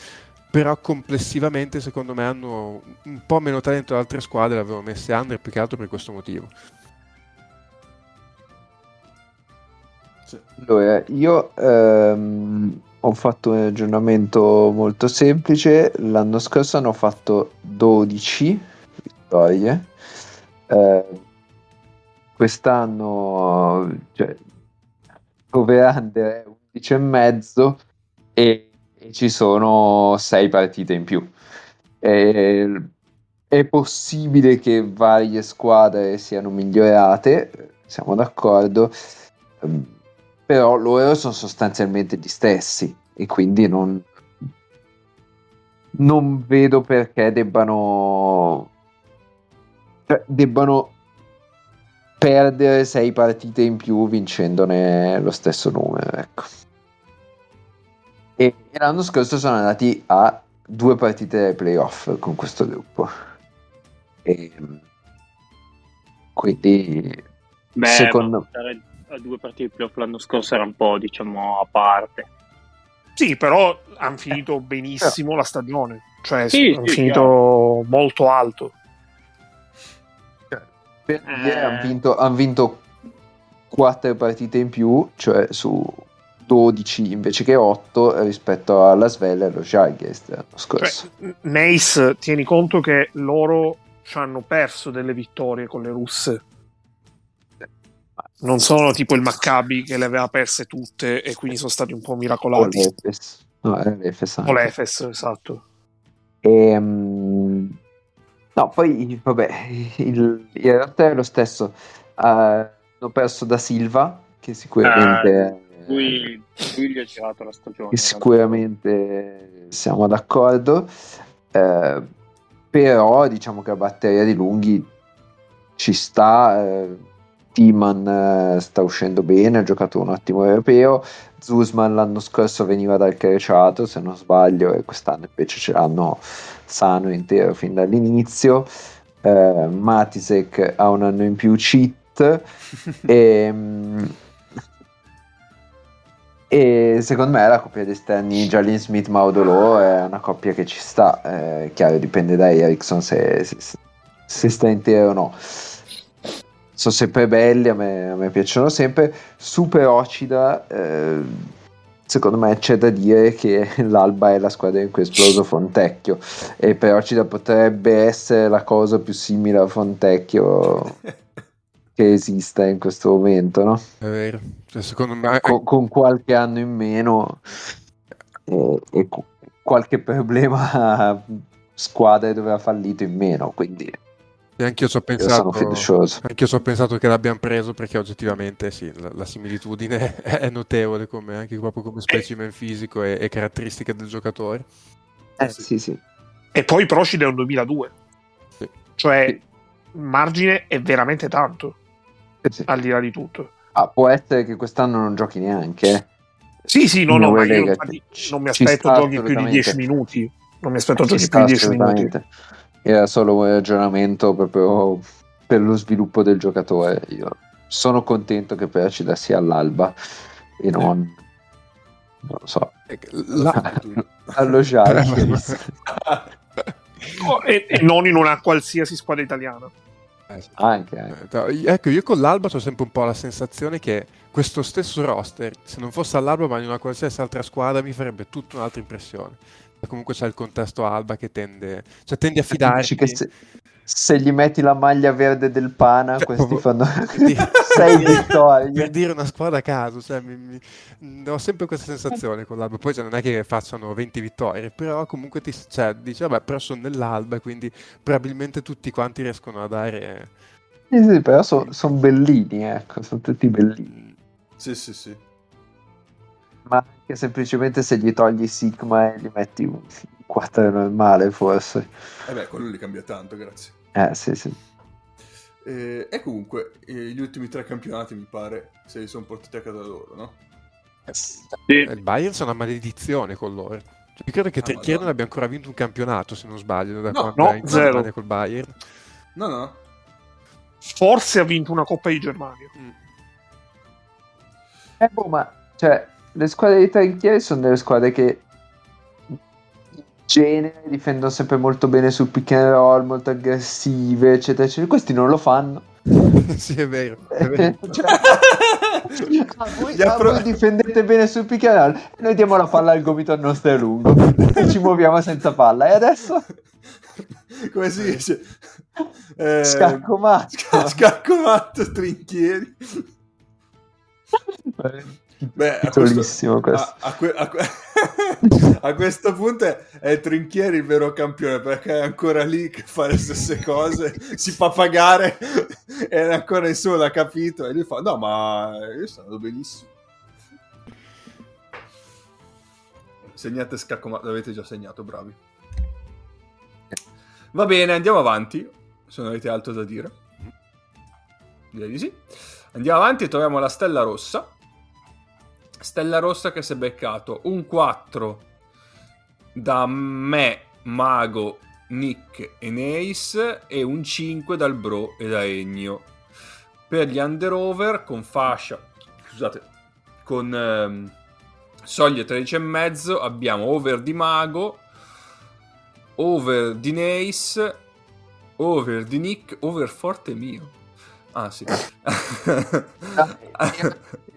però complessivamente secondo me hanno un po' meno talento di altre squadre, l'avevo messe under più che altro per questo motivo. Allora, io ehm, ho fatto un aggiornamento molto semplice. L'anno scorso hanno fatto 12 vittorie. Eh, quest'anno, cioè, over-under è 11 e mezzo e, ci sono 6 partite in più. E- è possibile che varie squadre siano migliorate, siamo d'accordo. Ehm, però loro sono sostanzialmente gli stessi e quindi non, non vedo perché debbano cioè, debbano perdere sei partite in più vincendone lo stesso numero ecco. e, e l'anno scorso sono andati a due partite ai playoff con questo gruppo e quindi Beh, Secondo- a due partite di playoff l'anno scorso era un po', diciamo, a parte. Sì, però hanno finito benissimo la stagione. Cioè, Sì, hanno sì, finito molto alto. Per Eh. hanno vinto, han vinto 4 partite in più, cioè su 12 invece che 8 rispetto alla Svella e allo Žalgiris l'anno scorso. Cioè, Nace, tieni conto che loro ci hanno perso delle vittorie con le russe. Non sono tipo il Maccabi che le aveva perse tutte e quindi sono stati un po' O miracolati. Lepes. No, era l'Efes. O l'Efes, esatto. E, mm, no, poi vabbè, il, in realtà è lo stesso. Eh, hanno perso da Silva, che sicuramente, Lui, lui gli ha girato la stagione. sicuramente siamo d'accordo. Eh, però diciamo che la batteria di lunghi ci sta. Eh, Timan eh, sta uscendo bene, ha giocato un ottimo europeo. Zuzman l'anno scorso veniva dal Creciato, se non sbaglio, e quest'anno invece ce l'hanno sano intero fin dall'inizio. Eh, Matisek ha un anno in più cheat e, mm, e secondo me la coppia di esterni Jalen Smith Maudolo è una coppia che ci sta. Eh, chiaro, dipende da Ericsson se, se- se sta intero o no. Sono sempre belli, a me, a me piacciono sempre. Super Ocida, eh, secondo me c'è da dire che l'Alba è la squadra in cui è esploso Fontecchio e per Ocida potrebbe essere la cosa più simile a Fontecchio che esista in questo momento, no? È vero. Cioè, secondo me... con, con qualche anno in meno e, e cu- qualche problema squadra dove ha fallito in meno quindi E anch'io ci ho io sono pensato, anch'io ci ho pensato che l'abbiamo preso perché oggettivamente sì, la, la similitudine è notevole come, anche proprio come specimen fisico e, e caratteristiche del giocatore. eh, sì sì E poi Procide è un 2002. Sì. Cioè, Sì. il margine è veramente tanto, Eh sì. al di là di tutto. Ah, può essere che quest'anno non giochi neanche. Sì, sì, no, no, ma io ci- non mi aspetto giochi più di assolutamente. 10 minuti. Non mi aspetto giochi più di 10 minuti. Era solo un ragionamento proprio per lo sviluppo del giocatore io sono contento che Percida sia all'alba e non non lo so la- allo Žalgiris Oh, E, e non in una qualsiasi squadra italiana. eh, anche, anche. Eh, no, Ecco, io con l'Alba ho sempre un po' la sensazione che questo stesso roster, se non fosse all'Alba ma in una qualsiasi altra squadra, mi farebbe tutta un'altra impressione. Comunque c'è il contesto Alba che tende, cioè tendi a che se, se gli metti la maglia verde del Pana, Cioè, questi fanno Quindi- 6 per vittorie. dire una squadra a caso, cioè, mi- mi- ho sempre questa sensazione con l'Alba. Poi cioè, non è che facciano 20 vittorie, però comunque ti cioè, dici, vabbè, però sono nell'Alba, quindi probabilmente tutti quanti riescono a dare. Sì, sì, però sono bellini, ecco, sono tutti bellini. Sì, sì, sì. Ma anche semplicemente se gli togli Sigma e gli metti un 4 normale, forse. E beh, quello li cambia tanto, grazie. Eh, sì, sì. Eh, e comunque, eh, gli ultimi tre campionati, mi pare, se li sono portati a casa loro, no? Sì. Eh, Il Bayern è una maledizione con loro. Cioè, io credo che Ah, Madonna. non abbia ancora vinto un campionato, se non sbaglio, da No, no, zero. Col Bayern. No, no. Forse ha vinto una Coppa di Germania. Eh, boh, ma cioè, le squadre di Trinchieri sono delle squadre che in genere difendono sempre molto bene sul pick and roll, molto aggressive, eccetera, eccetera. Questi non lo fanno. sì, è vero. È vero. Cioè, ah, voi, ah, appro- voi difendete bene sul pick and roll e noi diamo la palla al gomito al nostro lungo e ci muoviamo senza palla. E adesso Come si dice? Eh, scacco matto. sca- scacco matto, trinchieri. Beh, a questo, questo. a, a a a questo punto è, è Trinchieri il vero campione perché è ancora lì che fa le stesse cose, si fa pagare e è ancora in solo, ha capito. E lui fa: No, ma io andando benissimo. Segnate scacco, ma l'avete già segnato, bravi. Va bene, andiamo avanti. Se non avete altro da dire, direi di sì. Andiamo avanti e troviamo la Stella Rossa. Stella Rossa che si è beccato un 4 da me, Mago, Nick e Nace e un 5 dal Bro e da Ennio. Per gli under-over con fascia, scusate, con ehm, soglia 13,5 abbiamo over di Mago, over di Nace, over di Nick, over forte mio. Ah sì.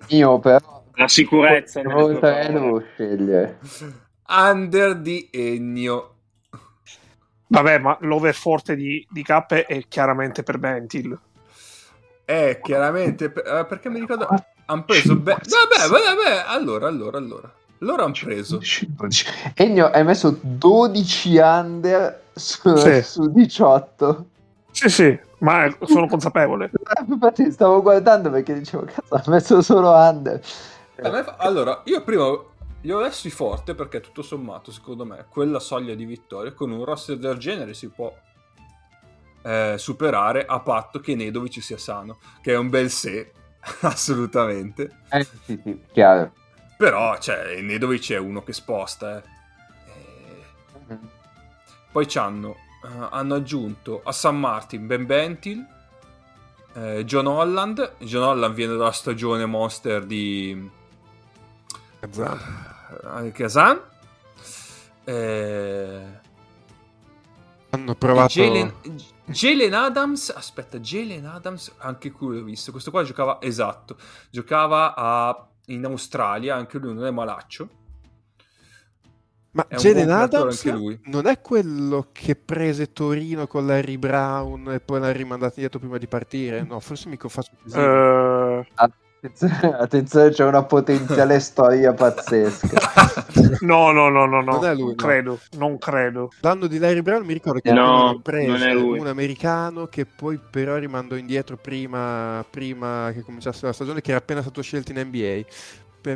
Io però La sicurezza parole. devo scegliere. Under di Ennio. Vabbè, ma l'over forte di, di K è chiaramente per Bentil. Eh, chiaramente, per- eh, perché mi ricordo... Hanno preso... Be- vabbè, vabbè, vabbè, allora, allora, allora. Loro hanno preso 12. Ennio, hai messo 12 under su, Sì. su 18. Sì, sì, ma sono consapevole. Infatti stavo guardando perché dicevo, cazzo, ha messo solo under. Fa- Allora, io prima li ho lessi forte perché tutto sommato, secondo me, quella soglia di vittoria con un roster del genere si può eh, superare a patto che Nedovic sia sano, che è un bel se, assolutamente. Eh, sì, sì, chiaro. Però, cioè, Nedovic è uno che sposta, eh. Eh, Poi c'hanno, eh, hanno aggiunto a San Martin Ben Bentil, eh, John Holland. John Holland viene dalla stagione monster di Kazan. Kazan. Eh, Hanno provato... Jalen, Jalen Adams, aspetta, Jalen Adams, anche qui l'ho visto. Questo qua giocava, esatto, giocava a- in Australia, anche lui non è malaccio. Ma È Jalen Adams anche lui. non è quello che prese Torino con Larry Brown e poi l'ha rimandato indietro prima di partire? No, forse mi faccio così. Eh, Attenzione, attenzione, c'è una potenziale storia pazzesca. no, no, no, no, no. Non è lui, non no. credo, non credo. L'anno di Larry Brown mi ricordo che No, preso un americano che poi però rimandò indietro prima, prima che cominciasse la stagione che era appena stato scelto in NBA.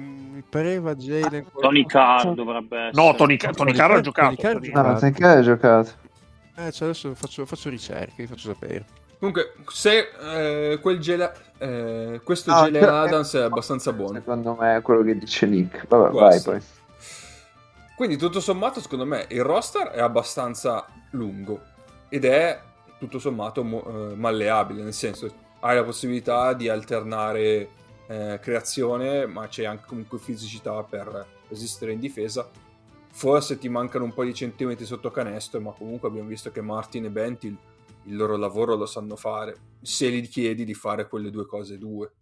Mi pareva Jalen... Tony Carr dovrebbe essere. No, Tony, Ca- Tony Carr ha Tony giocato. Carr ha Tony No, non sai che hai giocato. Eh, cioè adesso faccio, faccio ricerche, vi faccio sapere. Comunque, se eh, quel gela- eh, questo No, Jalen cioè, Adams è eh, abbastanza buono. Secondo me è quello che dice Nick. Vabbè, Può vai essere. poi. Quindi tutto sommato, secondo me, il roster è abbastanza lungo ed è tutto sommato mo- eh, malleabile, nel senso hai la possibilità di alternare eh, creazione, ma c'è anche comunque fisicità per resistere in difesa. Forse ti mancano un po' di centimetri sotto canestro, ma comunque abbiamo visto che Martin e Bentil il loro lavoro lo sanno fare. Se gli chiedi di fare quelle due cose due,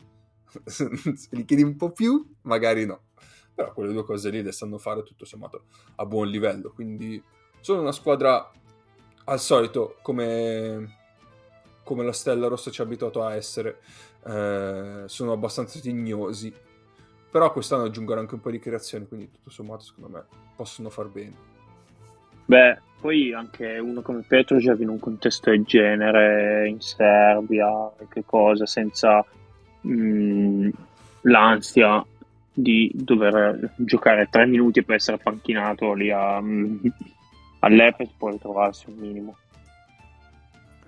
se gli chiedi un po' più, magari no. Però quelle due cose lì le sanno fare tutto sommato a buon livello. Quindi sono una squadra al solito come, come la Stella Rossa ci ha abituato a essere eh, sono abbastanza tignosi. Però quest'anno aggiungono anche un po' di creazione quindi tutto sommato secondo me possono far bene. Beh, poi anche uno come Petrojev in un contesto del genere, in Serbia, che cosa, senza mh, l'ansia di dover giocare tre minuti per essere panchinato lì a, mh, all'Epes, può ritrovarsi un minimo.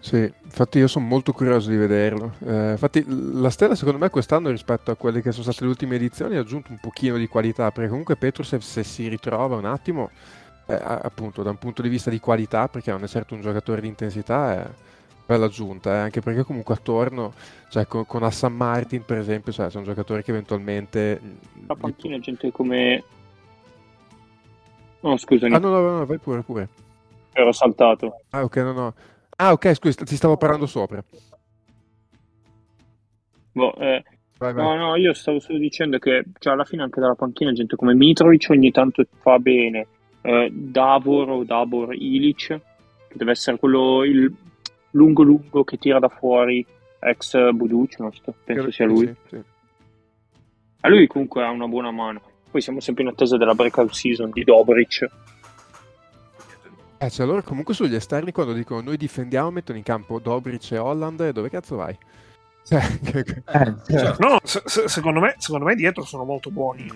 Sì, infatti io sono molto curioso di vederlo. Eh, infatti la Stella secondo me quest'anno rispetto a quelle che sono state le ultime edizioni ha aggiunto un pochino di qualità, perché comunque Petrusev se si ritrova un attimo, eh, appunto da un punto di vista di qualità, perché non è certo un giocatore di intensità, è bella aggiunta, eh, anche perché comunque attorno, cioè con, con Hassan Martin per esempio, cioè, c'è un giocatore che eventualmente... La gli- panchina gente come... No, scusami, Ah no, no, no, vai pure, pure. ero saltato. Ah ok, no, no. Ah ok, scusa, ti stavo parlando sopra. Boh, eh, Vai, vai. No, no, io stavo solo dicendo che cioè, alla fine anche dalla panchina gente come Mitrovic ogni tanto fa bene, eh, Davor o Davor Ilic, che deve essere quello il lungo lungo che tira da fuori, ex Buduc, non so, penso Credo- sia lui. sì, sì. A lui comunque ha una buona mano. Poi siamo sempre in attesa della breakout season di Dobric. Eh, cioè allora comunque sugli esterni quando dicono noi difendiamo mettono in campo Dobric e Holland e dove cazzo vai? Cioè, che- che- Eh, Certo. No, se- se- secondo, me, secondo me dietro sono molto buoni.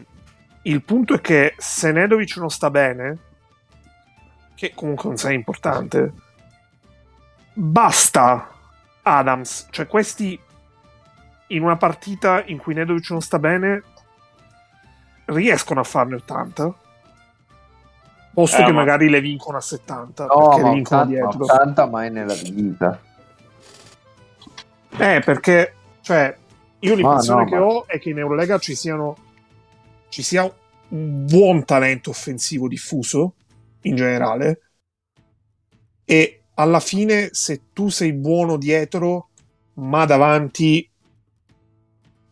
Il punto è che se Nedovic non sta bene, che comunque non sei importante, basta Adams. Cioè questi in una partita in cui Nedovic non sta bene riescono a farne 80 posto Eh, che ma- magari le vincono a 70 No, perché le vincono 80, dietro 80 mai nella vita. Eh, perché, cioè, io l'impressione no, che ma- ho è che in Eurolega ci siano ci sia un buon talento offensivo diffuso in generale e alla fine se tu sei buono dietro ma davanti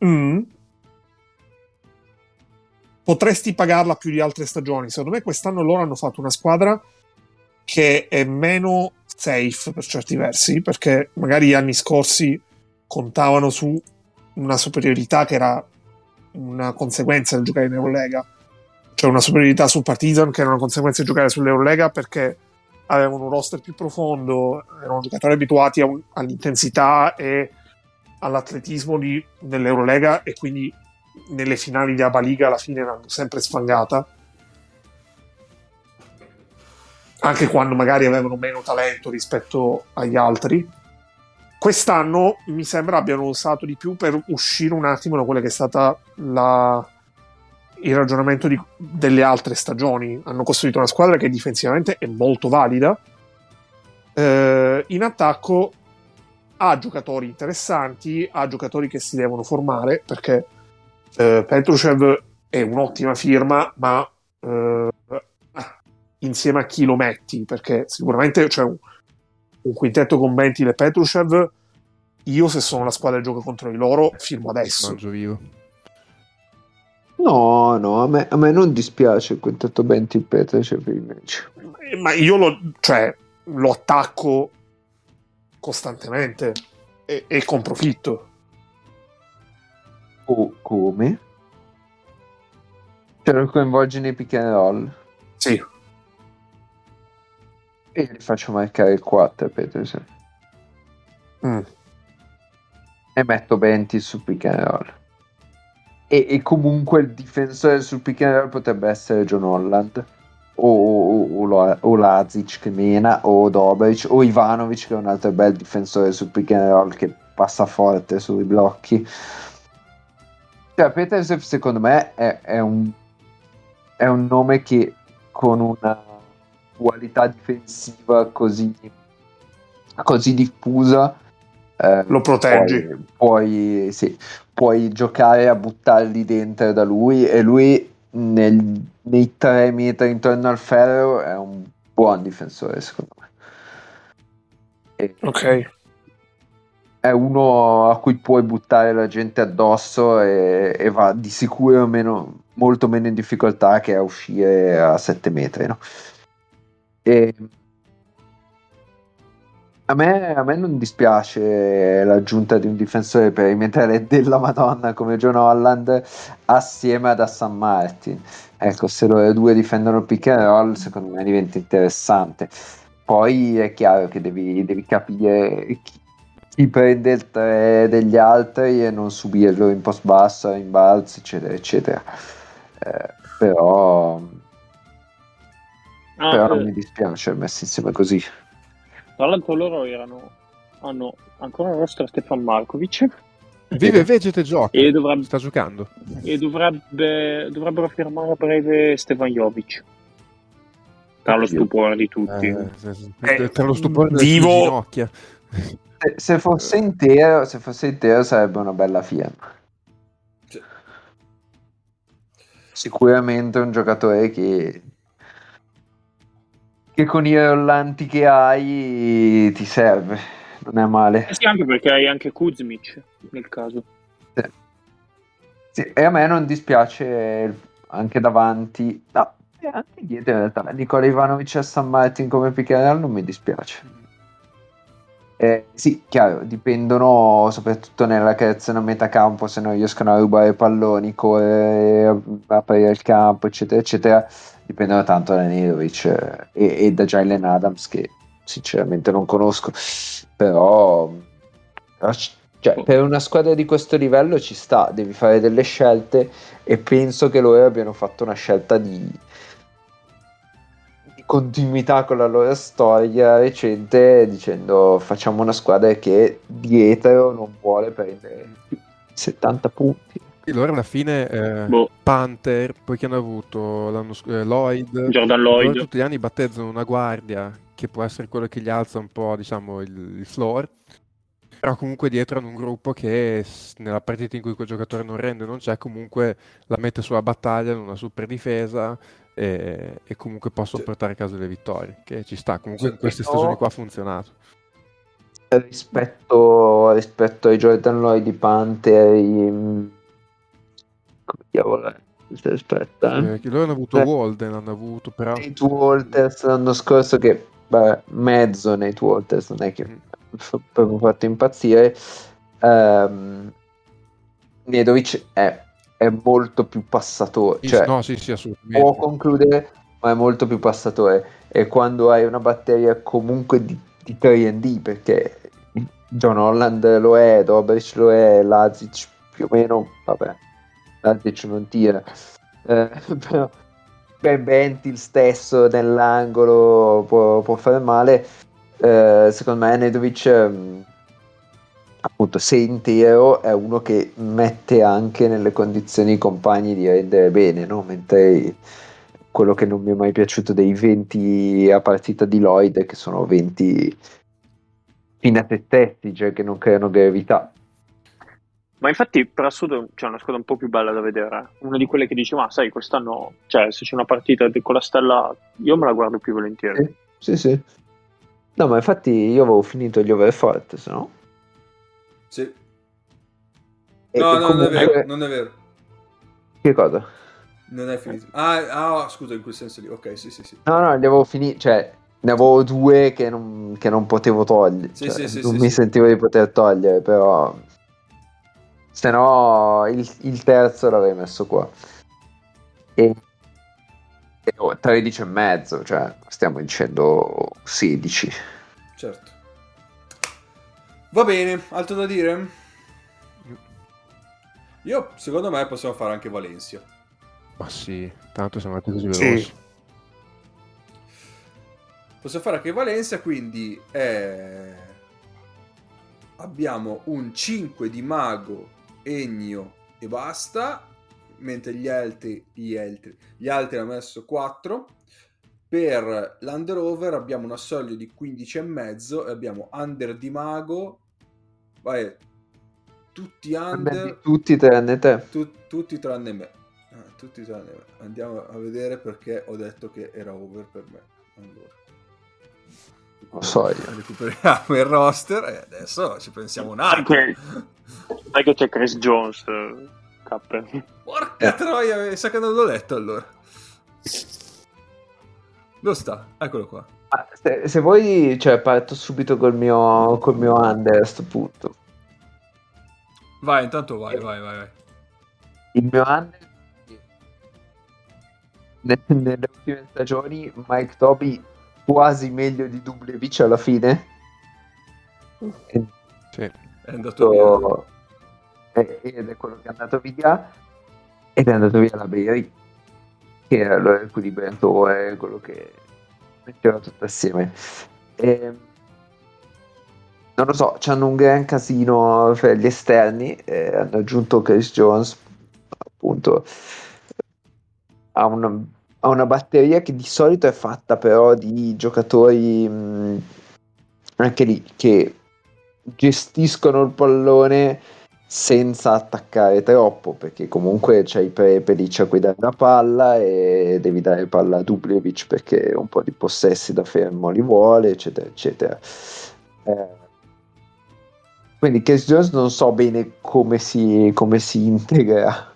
mm, potresti pagarla più di altre stagioni. Secondo me quest'anno loro hanno fatto una squadra che è meno safe per certi versi perché magari gli anni scorsi contavano su una superiorità che era una conseguenza del giocare in Eurolega cioè una superiorità su Partizan che era una conseguenza di giocare sull'Eurolega perché avevano un roster più profondo, erano giocatori abituati un- all'intensità e all'atletismo di- dell'Eurolega e quindi nelle finali di Aba Liga alla fine l'hanno sempre sfangata. Anche quando magari avevano meno talento rispetto agli altri. Quest'anno mi sembra abbiano usato di più per uscire un attimo da quella che è stata la- il ragionamento di- delle altre stagioni. Hanno costruito una squadra che difensivamente è molto valida. Eh, in attacco ha giocatori interessanti, ha giocatori che si devono formare perché eh, Petruchev è un'ottima firma, ma eh, insieme a chi lo metti? Perché sicuramente c'è un, un quintetto con Bentil e Petruchev. Io, se sono la squadra che gioca contro di loro, firmo adesso. No, no, a me, a me non dispiace il quintetto Benti Petrice per il match. Eh, Ma io lo, cioè, lo attacco costantemente e, e con profitto. O come? Cioè lo coinvolgi nei pick and roll Sì, e gli faccio marcare il 4 Peterson. Mm. E metto Benti sul pick and roll. E, e comunque il difensore sul pick and roll potrebbe essere John Holland. O, o, o, o Lazic che mena, o Dobric, o Ivanovic che è un altro bel difensore sul pick and roll che passa forte sui blocchi. Cioè, Petersev secondo me è, è un, è un nome che con una qualità difensiva così, così diffusa eh, Lo proteggi. Puoi, puoi, sì, puoi giocare a buttarli dentro da lui e lui nel- nei tre metri intorno al ferro è un buon difensore secondo me. E- ok. è uno a cui puoi buttare la gente addosso e, e va di sicuro meno, molto meno in difficoltà che a uscire a 7 metri. No? E a, me, a me non dispiace l'aggiunta di un difensore perimetrale della Madonna come John Holland assieme ad Hassan Martin. Ecco, se loro due difendono il pick and roll, secondo me diventa interessante. Poi è chiaro che devi, devi capire chi, chi prende il 3 degli altri e non subirlo in post basso, in balzo, eccetera, eccetera. Eh, però, Ah, però non eh, mi dispiace messi insieme così. tra l'altro loro erano, hanno ancora il roster Stefan Markovic Vive, vegeta e gioca. e, dovrebbe, Sta giocando. e dovrebbe, dovrebbero firmare a breve Stefan Jovic. Tra lo stupore di tutti. Eh, Eh, tra lo stupore sue ginocchia. Se, se fosse intero, se fosse intero sarebbe una bella firma. Sicuramente un giocatore che, che con i rollanti che hai ti serve, non è male. Eh sì, anche perché hai anche Kuzmic nel caso. Sì, e a me non dispiace anche davanti, no, e anche dietro in realtà. Nicola Ivanovic e San Martin come picchiare non mi dispiace. Eh, sì, chiaro, dipendono soprattutto nella creazione a metà campo se non riescono a rubare palloni, correre, a- aprire il campo, eccetera, eccetera. Dipendono tanto da Nerovic eh, e, e da Jalen Adams che sinceramente non conosco, però però ci- cioè, per una squadra di questo livello ci sta, devi fare delle scelte e penso che loro abbiano fatto una scelta di, di continuità con la loro storia recente dicendo facciamo una squadra che dietro non vuole prendere più di 70 punti. Loro alla fine eh, Boh, Panther, poi che hanno avuto? L'anno eh, Lloyd, Jordan loro Lloyd. tutti gli anni battezzano una guardia che può essere quello che gli alza un po' diciamo il, il floor. Però comunque dietro hanno un gruppo che nella partita in cui quel giocatore non rende non c'è comunque la mette sulla battaglia in una super difesa e, e comunque possono portare a casa le vittorie che ci sta. Comunque in queste stagioni qua ha funzionato. Rispetto, rispetto ai Jordan Lloyd, i Panther, i... è? Aspetta, eh. Eh, loro hanno avuto Eh. Walden hanno avuto però Nate Walters l'anno scorso che beh, mezzo Nate Walters non è che Mm. proprio fatto impazzire Ehm, Nedovic è è molto più passatore, cioè no, sì, sì, assolutamente. può concludere, ma è molto più passatore. E quando hai una batteria comunque di, di 3D, perché John Holland lo è, Dobrich lo è, Lazic più o meno, vabbè, Lazic non tira, eh, però Ben Bentil stesso nell'angolo può, può fare male. Eh, secondo me Nedovic ehm, appunto se intero è uno che mette anche nelle condizioni i compagni di rendere bene, no? mentre quello che non mi è mai piaciuto dei 20 a partita di Lloyd che sono 20 fine a te stessi, cioè che non creano gravità. Ma infatti per assurdo c'è una squadra un po' più bella da vedere. Una di quelle che dice, ma sai, quest'anno, cioè se c'è una partita con la stella, io me la guardo più volentieri. Sì, sì. sì. No, ma infatti io avevo finito gli over forte, se no. Sì. E- No, e no, comunque- non è vero, non è vero. Che cosa? Non è finito. Ah, ah, scusa, in quel senso lì. Ok, sì, sì, sì. No, no, li avevo finiti, cioè ne avevo due che non, che non potevo togliere. Sì, cioè, sì, sì, non sì, mi sì. sentivo di poter togliere, però se no il, il terzo l'avrei messo qua. E, e oh, 13 e mezzo, cioè stiamo dicendo 16. Certo. Va bene, altro da dire? Io, secondo me, possiamo fare anche Valencia. Ma sì, tanto siamo andati così Sì. veloci. Possiamo fare anche Valencia, quindi eh, abbiamo un 5 di Mago, Ennio e basta, mentre gli altri, gli altri, gli altri hanno messo 4. Per l'under over abbiamo una soglia di 15,5 e abbiamo under di Mago, vai, tutti under, Tutti tranne te. tu- tutti tranne me. Ah, tutti tranne me. Andiamo a vedere perché ho detto che era over per me. Allora. Lo so io. Recuperiamo il roster e adesso ci pensiamo un attimo. Anche, sai che c'è Chris Jones, eh, Cappe. Porca troia, mi sa che non l'ho letto allora. Dove sta? Eccolo qua. Ah, Se, se vuoi, cioè, parto subito col mio, col mio under a sto punto. Vai, intanto vai, vai, vai. vai. Il mio under ne- nelle ultime stagioni Mike Toby quasi meglio di Dublevic alla fine Sì. È andato via. ed è quello che è andato via ed è andato via la Berry che era l'equilibratore quello che metteva tutto assieme e, non lo so c'hanno un gran casino per gli esterni e hanno aggiunto Chris Jones appunto ha una, ha una batteria che di solito è fatta però di giocatori mh, anche lì che gestiscono il pallone senza attaccare troppo perché comunque c'hai Prepelic a cui dare la palla e devi dare palla a Dublevic perché un po' di possessi da fermo li vuole eccetera eccetera. Eh, quindi Case Jones non so bene come si, come si integra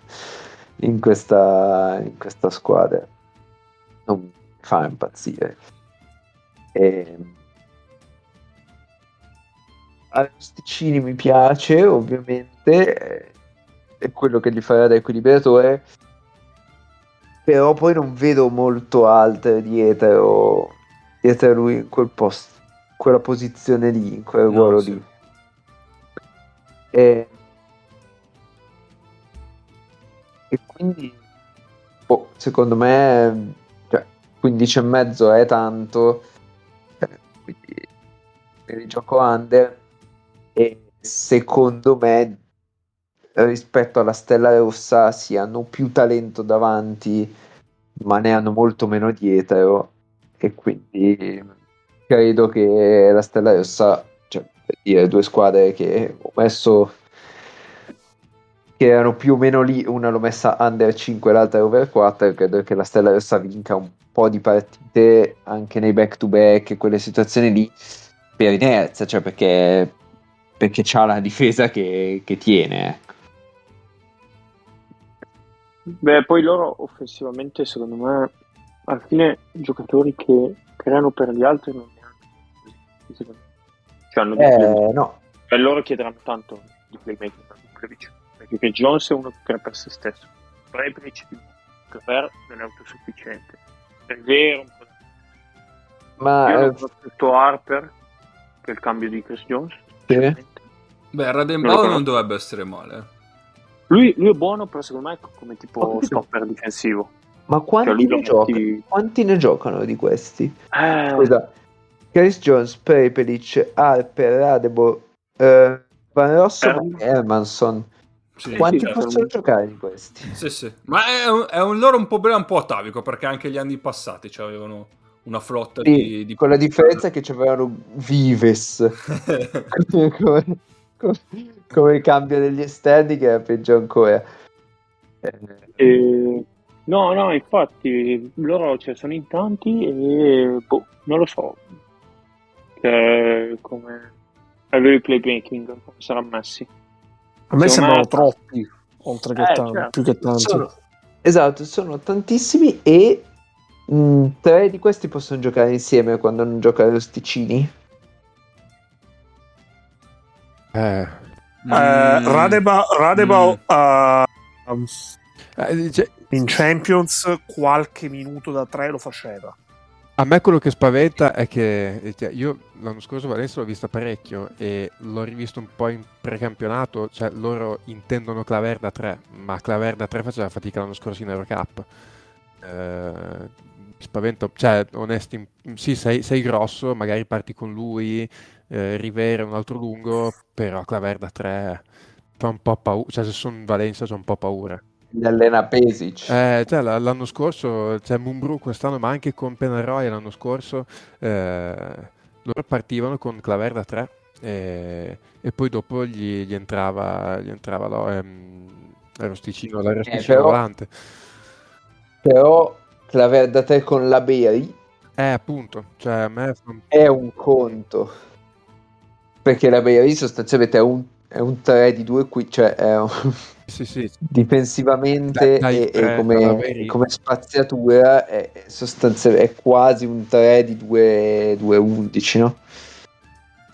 in questa, in questa squadra fa impazzire e... Arosticini mi piace ovviamente eh, è quello che gli farà da equilibratore però poi non vedo molto altre dietro dietro a lui in quel posto quella posizione lì in quel No, ruolo sì. lì e, e quindi boh, secondo me 15 e mezzo è tanto eh, quindi per il gioco under e secondo me rispetto alla Stella Rossa si hanno più talento davanti ma ne hanno molto meno dietro e quindi credo che la Stella Rossa cioè per dire due squadre che ho messo che erano più o meno lì una l'ho messa under 5 l'altra over 4 credo che la Stella Rossa vinca un po' di partite anche nei back to back e quelle situazioni lì per inerzia cioè perché perché c'ha la difesa che, che tiene ecco. Beh, poi loro offensivamente, secondo me, alla fine giocatori che creano per gli altri non ne hanno. Cioè, hanno eh, no E loro chiederanno tanto di playmaking a Dublevic. perché Jones è uno che crea per se stesso. Prebric per non è autosufficiente. È vero, Ma Io eh, non tutto Harper che è il cambio di Chris Jones. Sì. Beh, Non Radenbauer non conosco. dovrebbe essere male. eh. Lui, lui è buono, però secondo me è come tipo stopper difensivo. ma quanti, Cioè, lui lo ne gioca- metti- quanti ne giocano di questi? Eh, Scusa, Chris Jones, Prepelic, Harper, Radebo, eh, Van Rosso Herman. e Hermanson. Sì, Quanti sì, possono certo. giocare di questi? Sì, sì. Ma è un, è un loro un problema un po' atavico perché anche gli anni passati avevano una flotta Sì, di, di... con la differenza che c'avevano Vives come, come- come cambio degli esterni che era peggio ancora. Eh, no, no, infatti loro cioè, sono in tanti e boh, non lo so. Eh, come a di playmaking come saranno messi. A me sembrano me- troppi, oltre che Eh, tanti, certo. più che tanti. sono- esatto, sono tantissimi e mh, tre di questi possono giocare insieme quando non giocano lo Sticini. Eh, Eh, Mm. Radeba, Radeba Mm. eh, um, eh, in Champions qualche minuto da tre lo faceva. A me quello che spaventa è che cioè, io l'anno scorso Valencia l'ho vista parecchio e l'ho rivisto un po' in precampionato, cioè loro intendono Claver da 3, ma Claver da 3 faceva fatica l'anno scorso in Eurocup. Eh, mi spaventa, cioè onesti, sì sei, sei grosso, magari parti con lui, eh, Rivera un altro lungo, però Claver da 3 fa un po' paura, cioè se sono Valencia c'ho un po' paura. Gli allena Pesic. Eh, cioè, l'anno scorso, cioè Mumbru quest'anno, ma anche con Penarroy l'anno scorso, eh, loro partivano con Claver da 3 e, e poi dopo gli, gli entrava, gli entrava lo, ehm, Rosticino, la Rosticino però- volante. Però Claver da te con la Beri Eh, appunto, cioè a me è un conto. Perché la Beri sostanzialmente è un, è un 3 di 2 qui, cioè è un- Sì, sì, difensivamente Dai, dai, e, e come, come spaziatura è, sostanzialmente è quasi un 3 di 2, 2 11, no?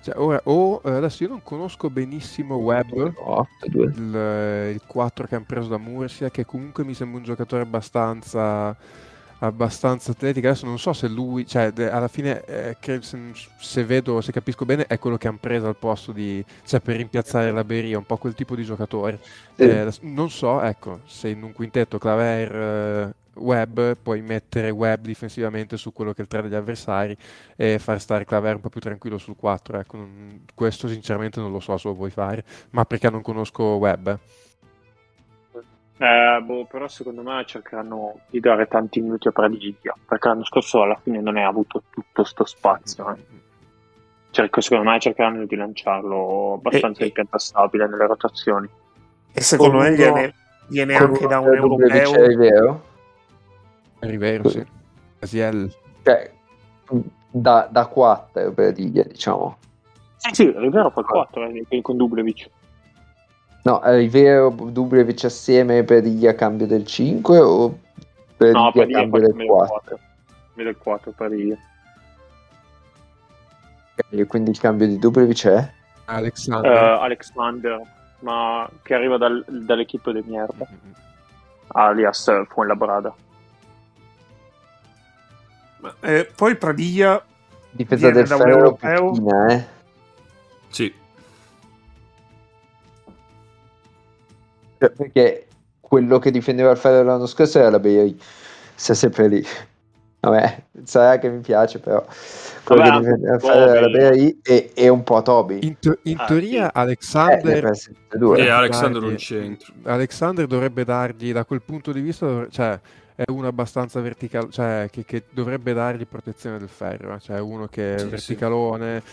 cioè, ora, o eh, adesso io non conosco benissimo Webb, 8, 2. il, il 4 che hanno preso da Murcia, che comunque mi sembra un giocatore abbastanza, abbastanza atletico. Adesso non so se lui, cioè, alla fine, eh, se, se vedo, se capisco bene, è quello che hanno preso al posto di, cioè, per rimpiazzare la Beria, un po' quel tipo di giocatore. Sì. Eh, non so, ecco, se in un quintetto Claver, eh, Webb, puoi mettere Webb difensivamente su quello che è il 3 degli avversari e far stare Claver un po' più tranquillo sul 4. Ecco, non- questo sinceramente non lo so se lo vuoi fare, ma perché non conosco Webb. eh. Eh, boh, però secondo me cercheranno di dare tanti minuti a Pradigia, perché l'anno scorso alla fine non è avuto tutto sto spazio. eh. Cerco- secondo me cercheranno di lanciarlo abbastanza E- in pianta stabile nelle rotazioni. E secondo me Con viene, viene anche da un europeo. è vero? Rivero, sì. Asiel. Cioè, da, da 4 per dire, diciamo. Sì, sì, Rivero fa il 4 eh, con Dublevic. No, è vero Dubrevic assieme per il cambio del 5 o per No, dire cambio del 4? Vedo il 4 per. E quindi il cambio di Dubrevic è? Alexander. Alexander, ma che arriva dal, dall'equipe di Mierda, alias Fuenlabrada. Eh, poi Pradia Difesa del ferro europeo. Pechina, eh? Sì. Cioè, perché quello che difendeva il ferro l'anno scorso era la Beri. Sta sempre lì. Vabbè, sarà che mi piace, però quello Vabbè, che difendeva il un po' ferro era la. Beri e, e un po' Toby. In, te- in Ah, teoria sì. Eh, Alexander, per tutte e due. E dovrebbe Alexander dargli- non c'entra. Alexander dovrebbe dargli, da quel punto di vista, cioè, è uno abbastanza verticale, cioè, che, che dovrebbe dargli protezione del ferro, eh, cioè uno che è Sì, verticalone.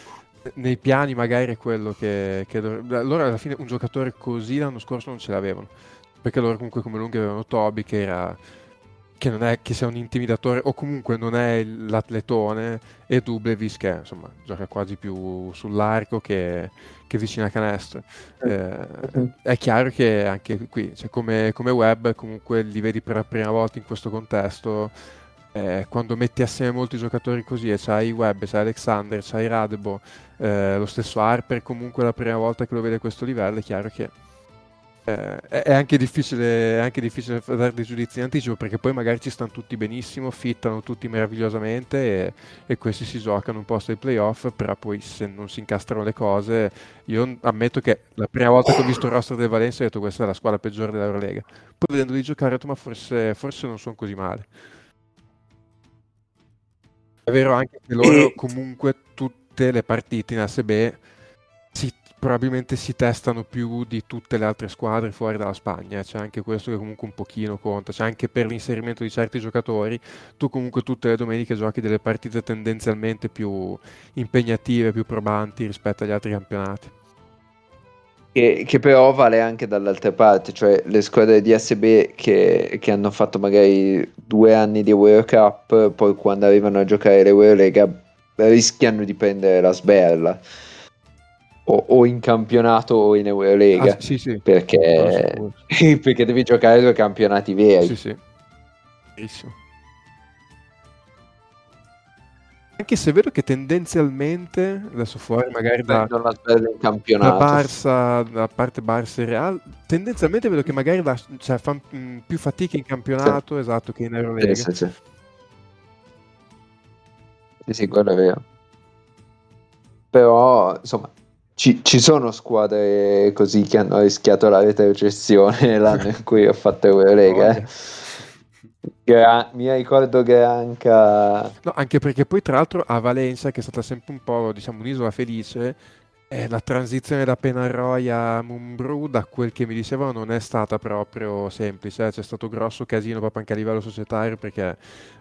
Nei piani magari è quello che, che dovrebbe... Allora alla fine un giocatore così l'anno scorso non ce l'avevano, perché loro comunque come lunghi avevano Toby che era... che non è che sia un intimidatore o comunque non è l'atletone e Dublevis che insomma gioca quasi più sull'arco che, che vicino a canestro. Eh, è chiaro che anche qui, cioè come, come web, comunque li vedi per la prima volta in questo contesto. Eh, quando metti assieme molti giocatori così e c'hai Webb, c'hai Alexander, c'hai Radebo, eh, lo stesso Harper, comunque la prima volta che lo vede a questo livello, è chiaro che eh, è, anche difficile, è anche difficile dare dei giudizi in anticipo perché poi magari ci stanno tutti benissimo, fittano tutti meravigliosamente e, e questi si giocano un posto ai playoff, però poi se non si incastrano le cose, io ammetto che la prima volta che ho visto il roster del Valencia ho detto questa è la squadra peggiore dell'Eurolega, poi vedendoli giocare ho detto ma forse, forse non sono così male. È vero anche che loro e... comunque tutte le partite in ASB si probabilmente si testano più di tutte le altre squadre fuori dalla Spagna, c'è anche questo che comunque un pochino conta, c'è anche per l'inserimento di certi giocatori, tu comunque tutte le domeniche giochi delle partite tendenzialmente più impegnative, più probanti rispetto agli altri campionati. Che, che, però vale anche dall'altra parte, cioè le squadre di SB che, che hanno fatto magari due anni di World Cup, poi quando arrivano a giocare l'Eurolega rischiano di prendere la sberla o, o, in campionato o in Eurolega. Ah, sì, sì. Perché, perché devi giocare due campionati veri. Sì, sì. Benissimo. Anche se vedo che tendenzialmente, adesso fuori magari da, da Barça, da parte Barça e Real, tendenzialmente vedo che magari la, cioè, fanno più fatica in campionato sì. esatto che in Eurolega. Sì, sì, sì. sì, sì quello è vero. Però, insomma, ci, ci, sono squadre così che hanno rischiato la retrocessione l'anno in cui ho fatto Eurolega. Eh. Mi ricordo Granca. No, anche perché poi, tra l'altro, a Valencia, che è stata sempre un po' diciamo, un'isola felice, eh, la transizione da Penarroy a Mumbrù, da quel che mi dicevano, non è stata proprio semplice. Eh. C'è stato grosso casino proprio anche a livello societario perché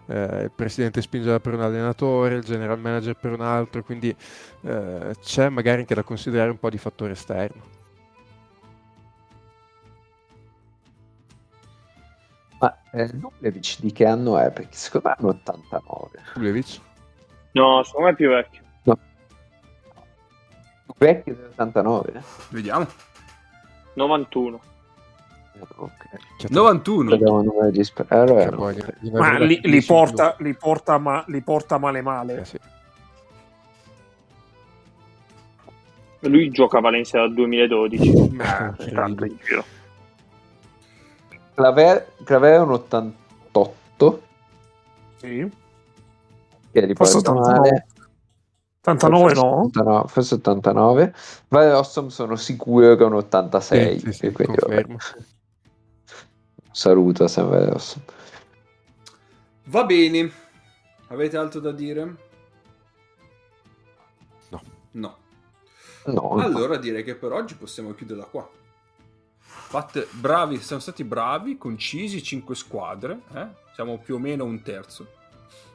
eh, il presidente spingeva per un allenatore, il general manager per un altro, quindi eh, c'è magari anche da considerare un po' di fattore esterno. Ma eh, Nublevic di che anno è? Perché secondo me è un 89. Nublevic? No, secondo me è più vecchio vecchio dell'89. Vediamo. 91. Okay. 91 allora, ma li, li, porta, li, porta, ma, li porta male male eh, sì. lui gioca a Valencia dal 2012 eh, tanto in giro Claver, Claver è un 88 sì che riporta male 89 no? 89, forse 89. Vale Rossum sono sicuro che è un 86. Sì, sì, quindi, Saluto a San Rossum. Va bene. Avete altro da dire? No. No. no allora no. direi che per oggi possiamo chiuderla qua. Fatte, bravi, siamo stati bravi, concisi, 5 squadre. Eh? Siamo più o meno un terzo.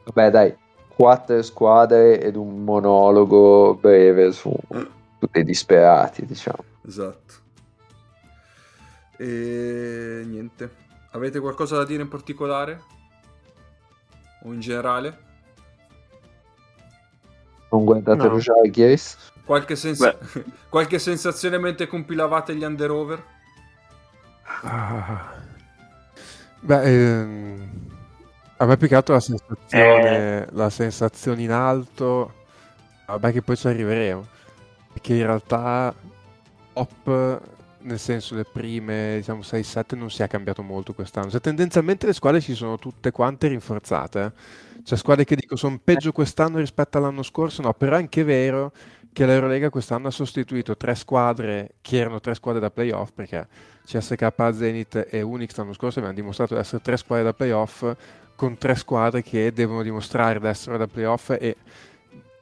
Vabbè, dai, quattro squadre ed un monologo breve su, su dei disperati, diciamo. Esatto. E niente. Avete qualcosa da dire in particolare? O in generale? Non guardate no. Žalgiris? Qualche, sens- qualche sensazione mentre compilavate gli under over? Ah. Beh, ehm a me più che altro la sensazione, eh. la sensazione in alto, vabbè che poi ci arriveremo, perché in realtà top, nel senso le prime diciamo 6-7 non si è cambiato molto quest'anno, cioè tendenzialmente le squadre si sono tutte quante rinforzate, eh. c'è squadre che dico sono peggio quest'anno rispetto all'anno scorso, no, però è anche vero che l'Eurolega quest'anno ha sostituito tre squadre che erano tre squadre da playoff, perché CSK, Zenit e Unix l'anno scorso avevano dimostrato di essere tre squadre da playoff con tre squadre che devono dimostrare di essere da playoff e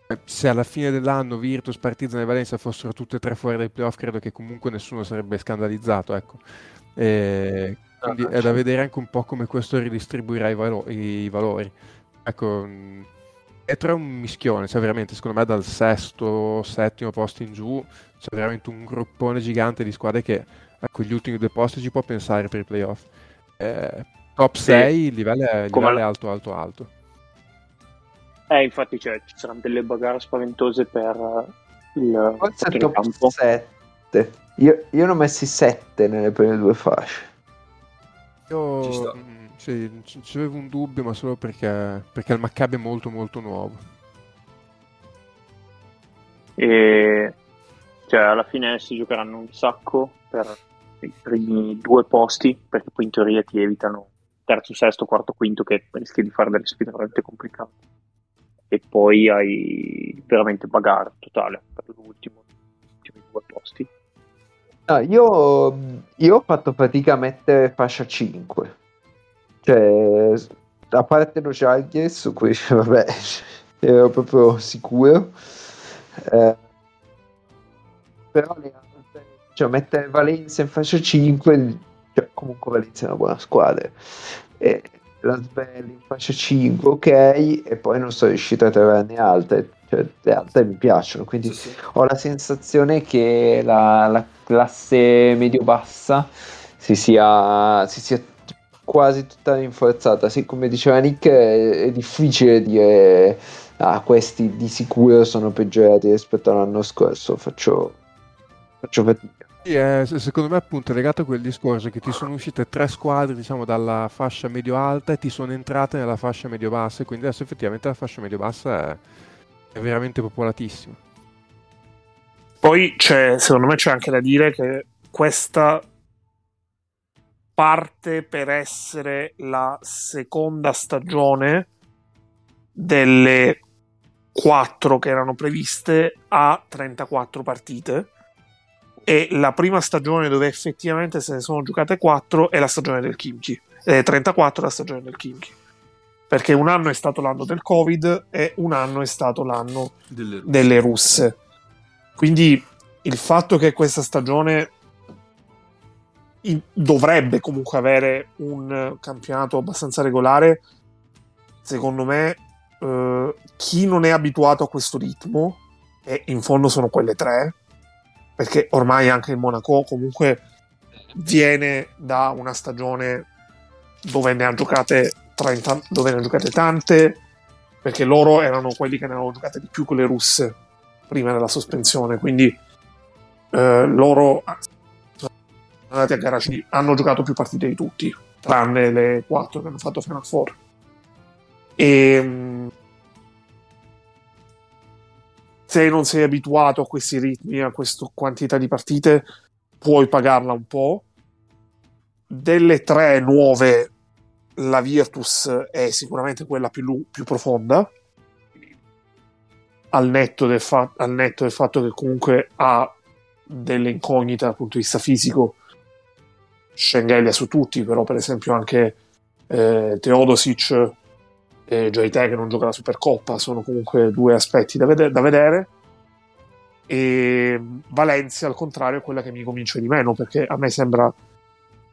eh, se alla fine dell'anno Virtus, Partizan e Valencia fossero tutte e tre fuori dai playoff credo che comunque nessuno sarebbe scandalizzato ecco. e quindi è da vedere anche un po' come questo ridistribuirà i, valo- i valori ecco è tra un mischione cioè veramente secondo me dal sesto settimo posto in giù c'è veramente un gruppone gigante di squadre che ecco gli ultimi due posti ci può pensare per i playoff. Eh, top 6 il livello è, il livello è alto alto alto. Eh infatti cioè, ci saranno delle bagarre spaventose per il forse top campo. 7 io, io ne ho messi 7 nelle prime due fasce. Io mm, sì, ci avevo un dubbio ma solo perché, perché il Maccabi è molto molto nuovo e cioè alla fine si giocheranno un sacco per i primi due posti, perché poi in teoria ti evitano terzo, sesto, quarto, quinto, che rischi di fare delle sfide veramente complicate. E poi hai veramente bagarre totale per l'ultimo, gli ultimi due posti. No, io, io ho fatto fatica a mettere fascia 5. Cioè, a parte lo Chargers, su cui vabbè, ero proprio sicuro. Eh, però le altre, cioè mettere Valencia in fascia 5, cioè, comunque Valencia è una buona squadra. E la Svelli in fascia 5, ok, e poi non sono riuscito a trovarne altre. Cioè, le altre mi piacciono, quindi Sì, sì. ho la sensazione che la, la classe medio-bassa si sia, si sia quasi tutta rinforzata. Sì, come diceva Nick, è, è difficile dire ah, questi di sicuro sono peggiorati rispetto all'anno scorso. Faccio, faccio fatica. Sì, eh, se- secondo me appunto è legato a quel discorso che ti sono uscite tre squadre diciamo dalla fascia medio-alta e ti sono entrate nella fascia medio-bassa e quindi adesso effettivamente la fascia medio-bassa è, è veramente popolatissima. Poi c'è, secondo me c'è anche da dire che questa parte per essere la seconda stagione delle quattro che erano previste a 34 partite e la prima stagione dove effettivamente se ne sono giocate 4 è la stagione del Kimchi eh, 34 è la stagione del Kimchi perché un anno è stato l'anno del Covid e un anno è stato l'anno Delle russe. delle russe. Quindi il fatto che questa stagione dovrebbe comunque avere un campionato abbastanza regolare, secondo me eh, chi non è abituato a questo ritmo, e in fondo sono quelle tre, perché ormai anche il Monaco comunque viene da una stagione dove ne ha giocate 30, dove ne ha giocate tante, perché loro erano quelli che ne avevano giocate di più con le russe prima della sospensione, quindi eh, loro andati a gara C, hanno giocato più partite di tutti, tranne le quattro che hanno fatto Final Four. E mm, se non sei abituato a questi ritmi, a questa quantità di partite, puoi pagarla un po'. Delle tre nuove, la Virtus è sicuramente quella più, più profonda, al netto, fa- al netto del fatto che comunque ha delle incognite dal punto di vista fisico. Schengelia su tutti, però per esempio anche eh, Teodosic e Joyte che non gioca la Supercoppa sono comunque due aspetti da, vede- da vedere. E Valencia, al contrario, è quella che mi convince di meno perché a me sembra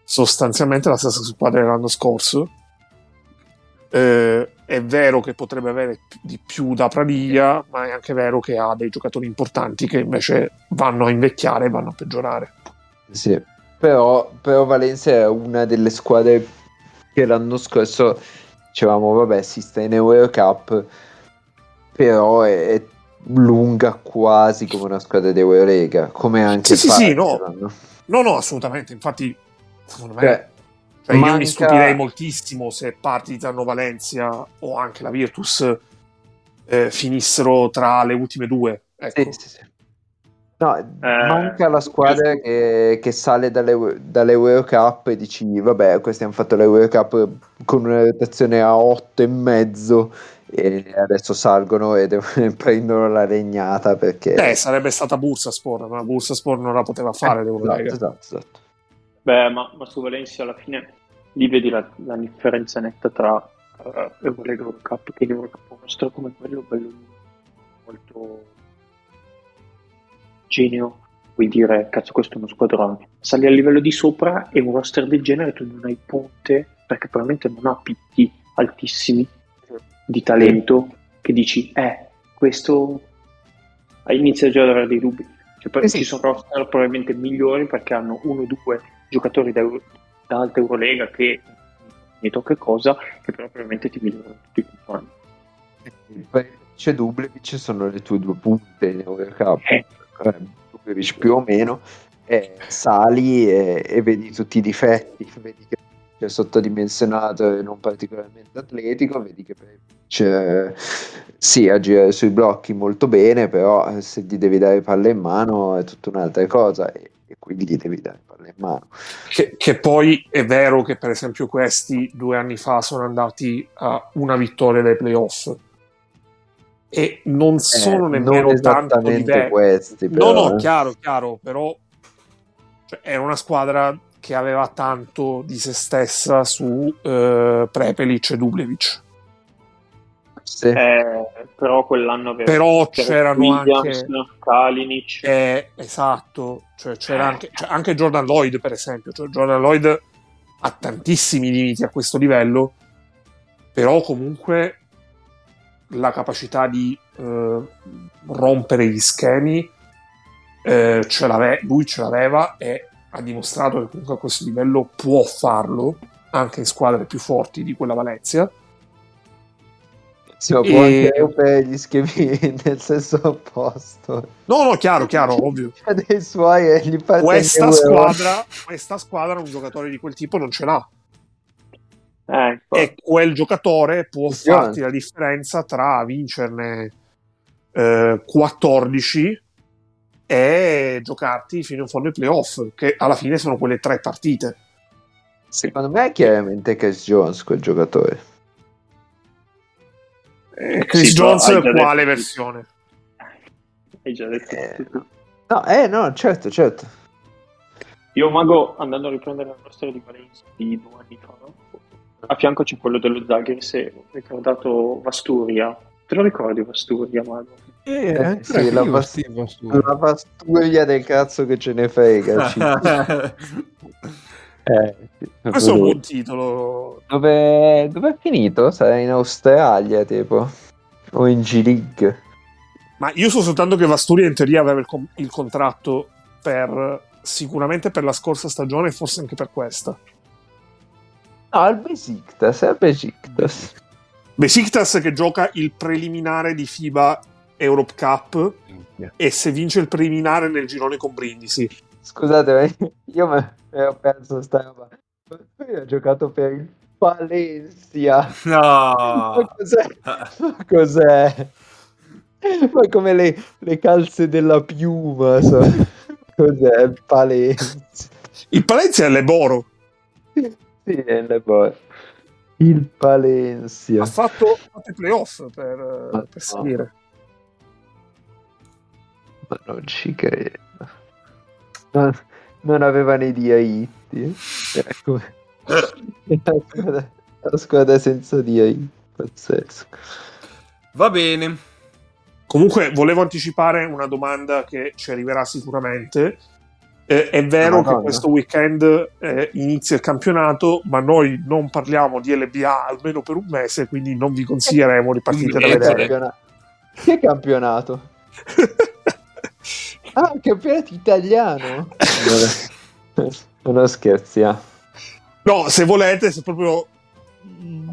sostanzialmente la stessa squadra dell'anno scorso. Eh, è vero che potrebbe avere di più da Pradiglia, ma è anche vero che ha dei giocatori importanti che invece vanno a invecchiare e vanno a peggiorare. Sì. Però, però Valencia è una delle squadre che l'anno scorso dicevamo, vabbè, si sta in Eurocup, però è, è lunga quasi come una squadra di Eurolega, come anche Sì, sì, sì, no. No, no, assolutamente. Infatti, secondo me, Cioè, cioè, io manca- mi stupirei moltissimo se Partizan o Valencia o anche la Virtus eh, finissero tra le ultime due. Ecco. Sì, sì, sì. No, manca la squadra che, che sale dalle, dall'Eurocup e dici, vabbè, questi hanno fatto l'Eurocup con una rotazione a 8 e mezzo e adesso salgono e devono- prendono la regnata perché... Eh, sarebbe stata Bursaspor, ma Bursaspor non la poteva fare Eh, l'Eurolega. esatto, esatto, esatto. Beh, ma, ma su Valencia alla fine lì vedi la, la differenza netta tra uh, Eurolega e Eurocup, che in Eurocup un mostro come quello bello molto genio, puoi dire cazzo questo è uno squadrone. Sali al livello di sopra e un roster del genere tu non hai ponte perché probabilmente non ha picchi altissimi di talento che dici eh questo inizia già ad avere dei dubbi. Cioè, poi Eh sì. Ci sono roster probabilmente migliori perché hanno uno o due giocatori da, da alta Eurolega che ne tocca cosa, che però probabilmente ti migliorano tutti quanti anni. Poi c'è Dublevic, sono le tue due punte in Eurocup. Eh. Eh, Dublevic più o meno, e sali e, e vedi tutti i difetti, vedi che è sottodimensionato e non particolarmente atletico, vedi che c'è, sì, a girare sui blocchi molto bene, però eh, se gli devi dare palle in mano è tutta un'altra cosa. E e quindi gli devi dare palle in mano. Che, che poi è vero che per esempio questi due anni fa sono andati a una vittoria dai playoff e non sono Eh, nemmeno non tanto diversi. questi, No, però, no, eh. chiaro, chiaro, però cioè, era una squadra che aveva tanto di se stessa su eh, Prepelic e Dublevic. Sì. Eh, però quell'anno aveva Però c'era c'erano Williams, anche Kalinic. Eh, esatto, cioè, c'era anche, cioè, anche Jordan Lloyd, per esempio. Cioè, Jordan Lloyd ha tantissimi limiti a questo livello, però comunque la capacità di eh, rompere gli schemi eh, ce lui ce l'aveva e ha dimostrato che comunque a questo livello può farlo anche in squadre più forti di quella Valencia. Sì, ma può E- anche rompere gli schemi nel senso opposto. No, no, chiaro, chiaro, ovvio. Dei suoi e gli Questa euro. squadra, questa squadra un giocatore di quel tipo non ce l'ha. Eh, infatti. e quel giocatore può farti la differenza tra vincerne eh, 14 e giocarti fino in fondo ai playoff, che alla fine sono quelle tre partite. Secondo me è chiaramente Chris Jones quel giocatore. Eh, Chris Sì, Jones, quale detto- versione? Hai già detto Eh. tutto. No, eh, no, certo, certo. Io Mago, andando a riprendere la nostra di Valencia di due anni fa, no? A fianco c'è quello dello Zagris e ho ricordato Vasturia. Te lo ricordi Vasturia, Mago? Eh, Eh, sì, la Steve Vasturia. La pasturia del cazzo che ce ne frega. eh, Questo è un buon titolo. Dove, dove è finito? Sarà in Australia, tipo. O in G-League. Ma io so soltanto che Vasturia in teoria aveva il, com- il contratto per sicuramente per la scorsa stagione e forse anche per questa. No, al Besiktas, è al Besiktas. Besiktas che gioca il preliminare di FIBA Europe Cup e se vince il preliminare nel girone con Brindisi. Scusate, ma io me me ho perso sta roba. Lui ha giocato per il Valencia. Ma no. cos'è? Ma cos'è? Ma come le, le calze della piuma, so. Cos'è? Il Valencia. Il Palencia è Leboro. Il boh. Il Valencia. Ha fatto, fatto i playoff per, Ma per no. salire. Ma non ci credo. Non, non aveva nei diritti. Ecco. La squadra, la squadra senza diritti. Pazzesco. Va bene. Comunque, volevo anticipare una domanda che ci arriverà sicuramente. Eh, è vero che questo weekend eh, inizia il campionato, ma noi non parliamo di LBA almeno per un mese, quindi non vi consiglieremo le partite da Che vedere. campionato? Che campionato? Ah, il campionato italiano? Non, non scherziamo. No, se volete, se proprio mh,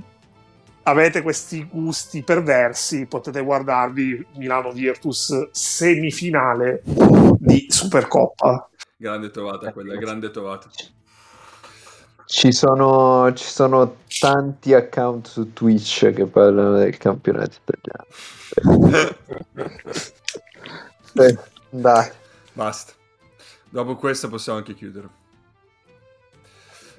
avete questi gusti perversi, potete guardarvi Milano Virtus semifinale di Supercoppa. Grande trovata quella, grande trovata. Ci sono, ci sono tanti account su Twitch che parlano del campionato italiano. Eh, dai. Basta. Dopo questa possiamo anche chiudere.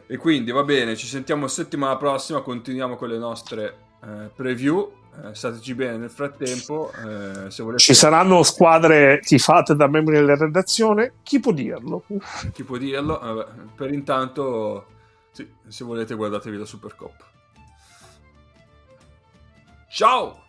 E quindi va bene, ci sentiamo settimana prossima, continuiamo con le nostre eh, preview. Eh, stateci bene nel frattempo. eh, se volete, Ci saranno squadre tifate da membri della redazione? Chi può dirlo? chi può dirlo? Eh, beh, per intanto, sì, se volete guardatevi la Supercoppa. Ciao!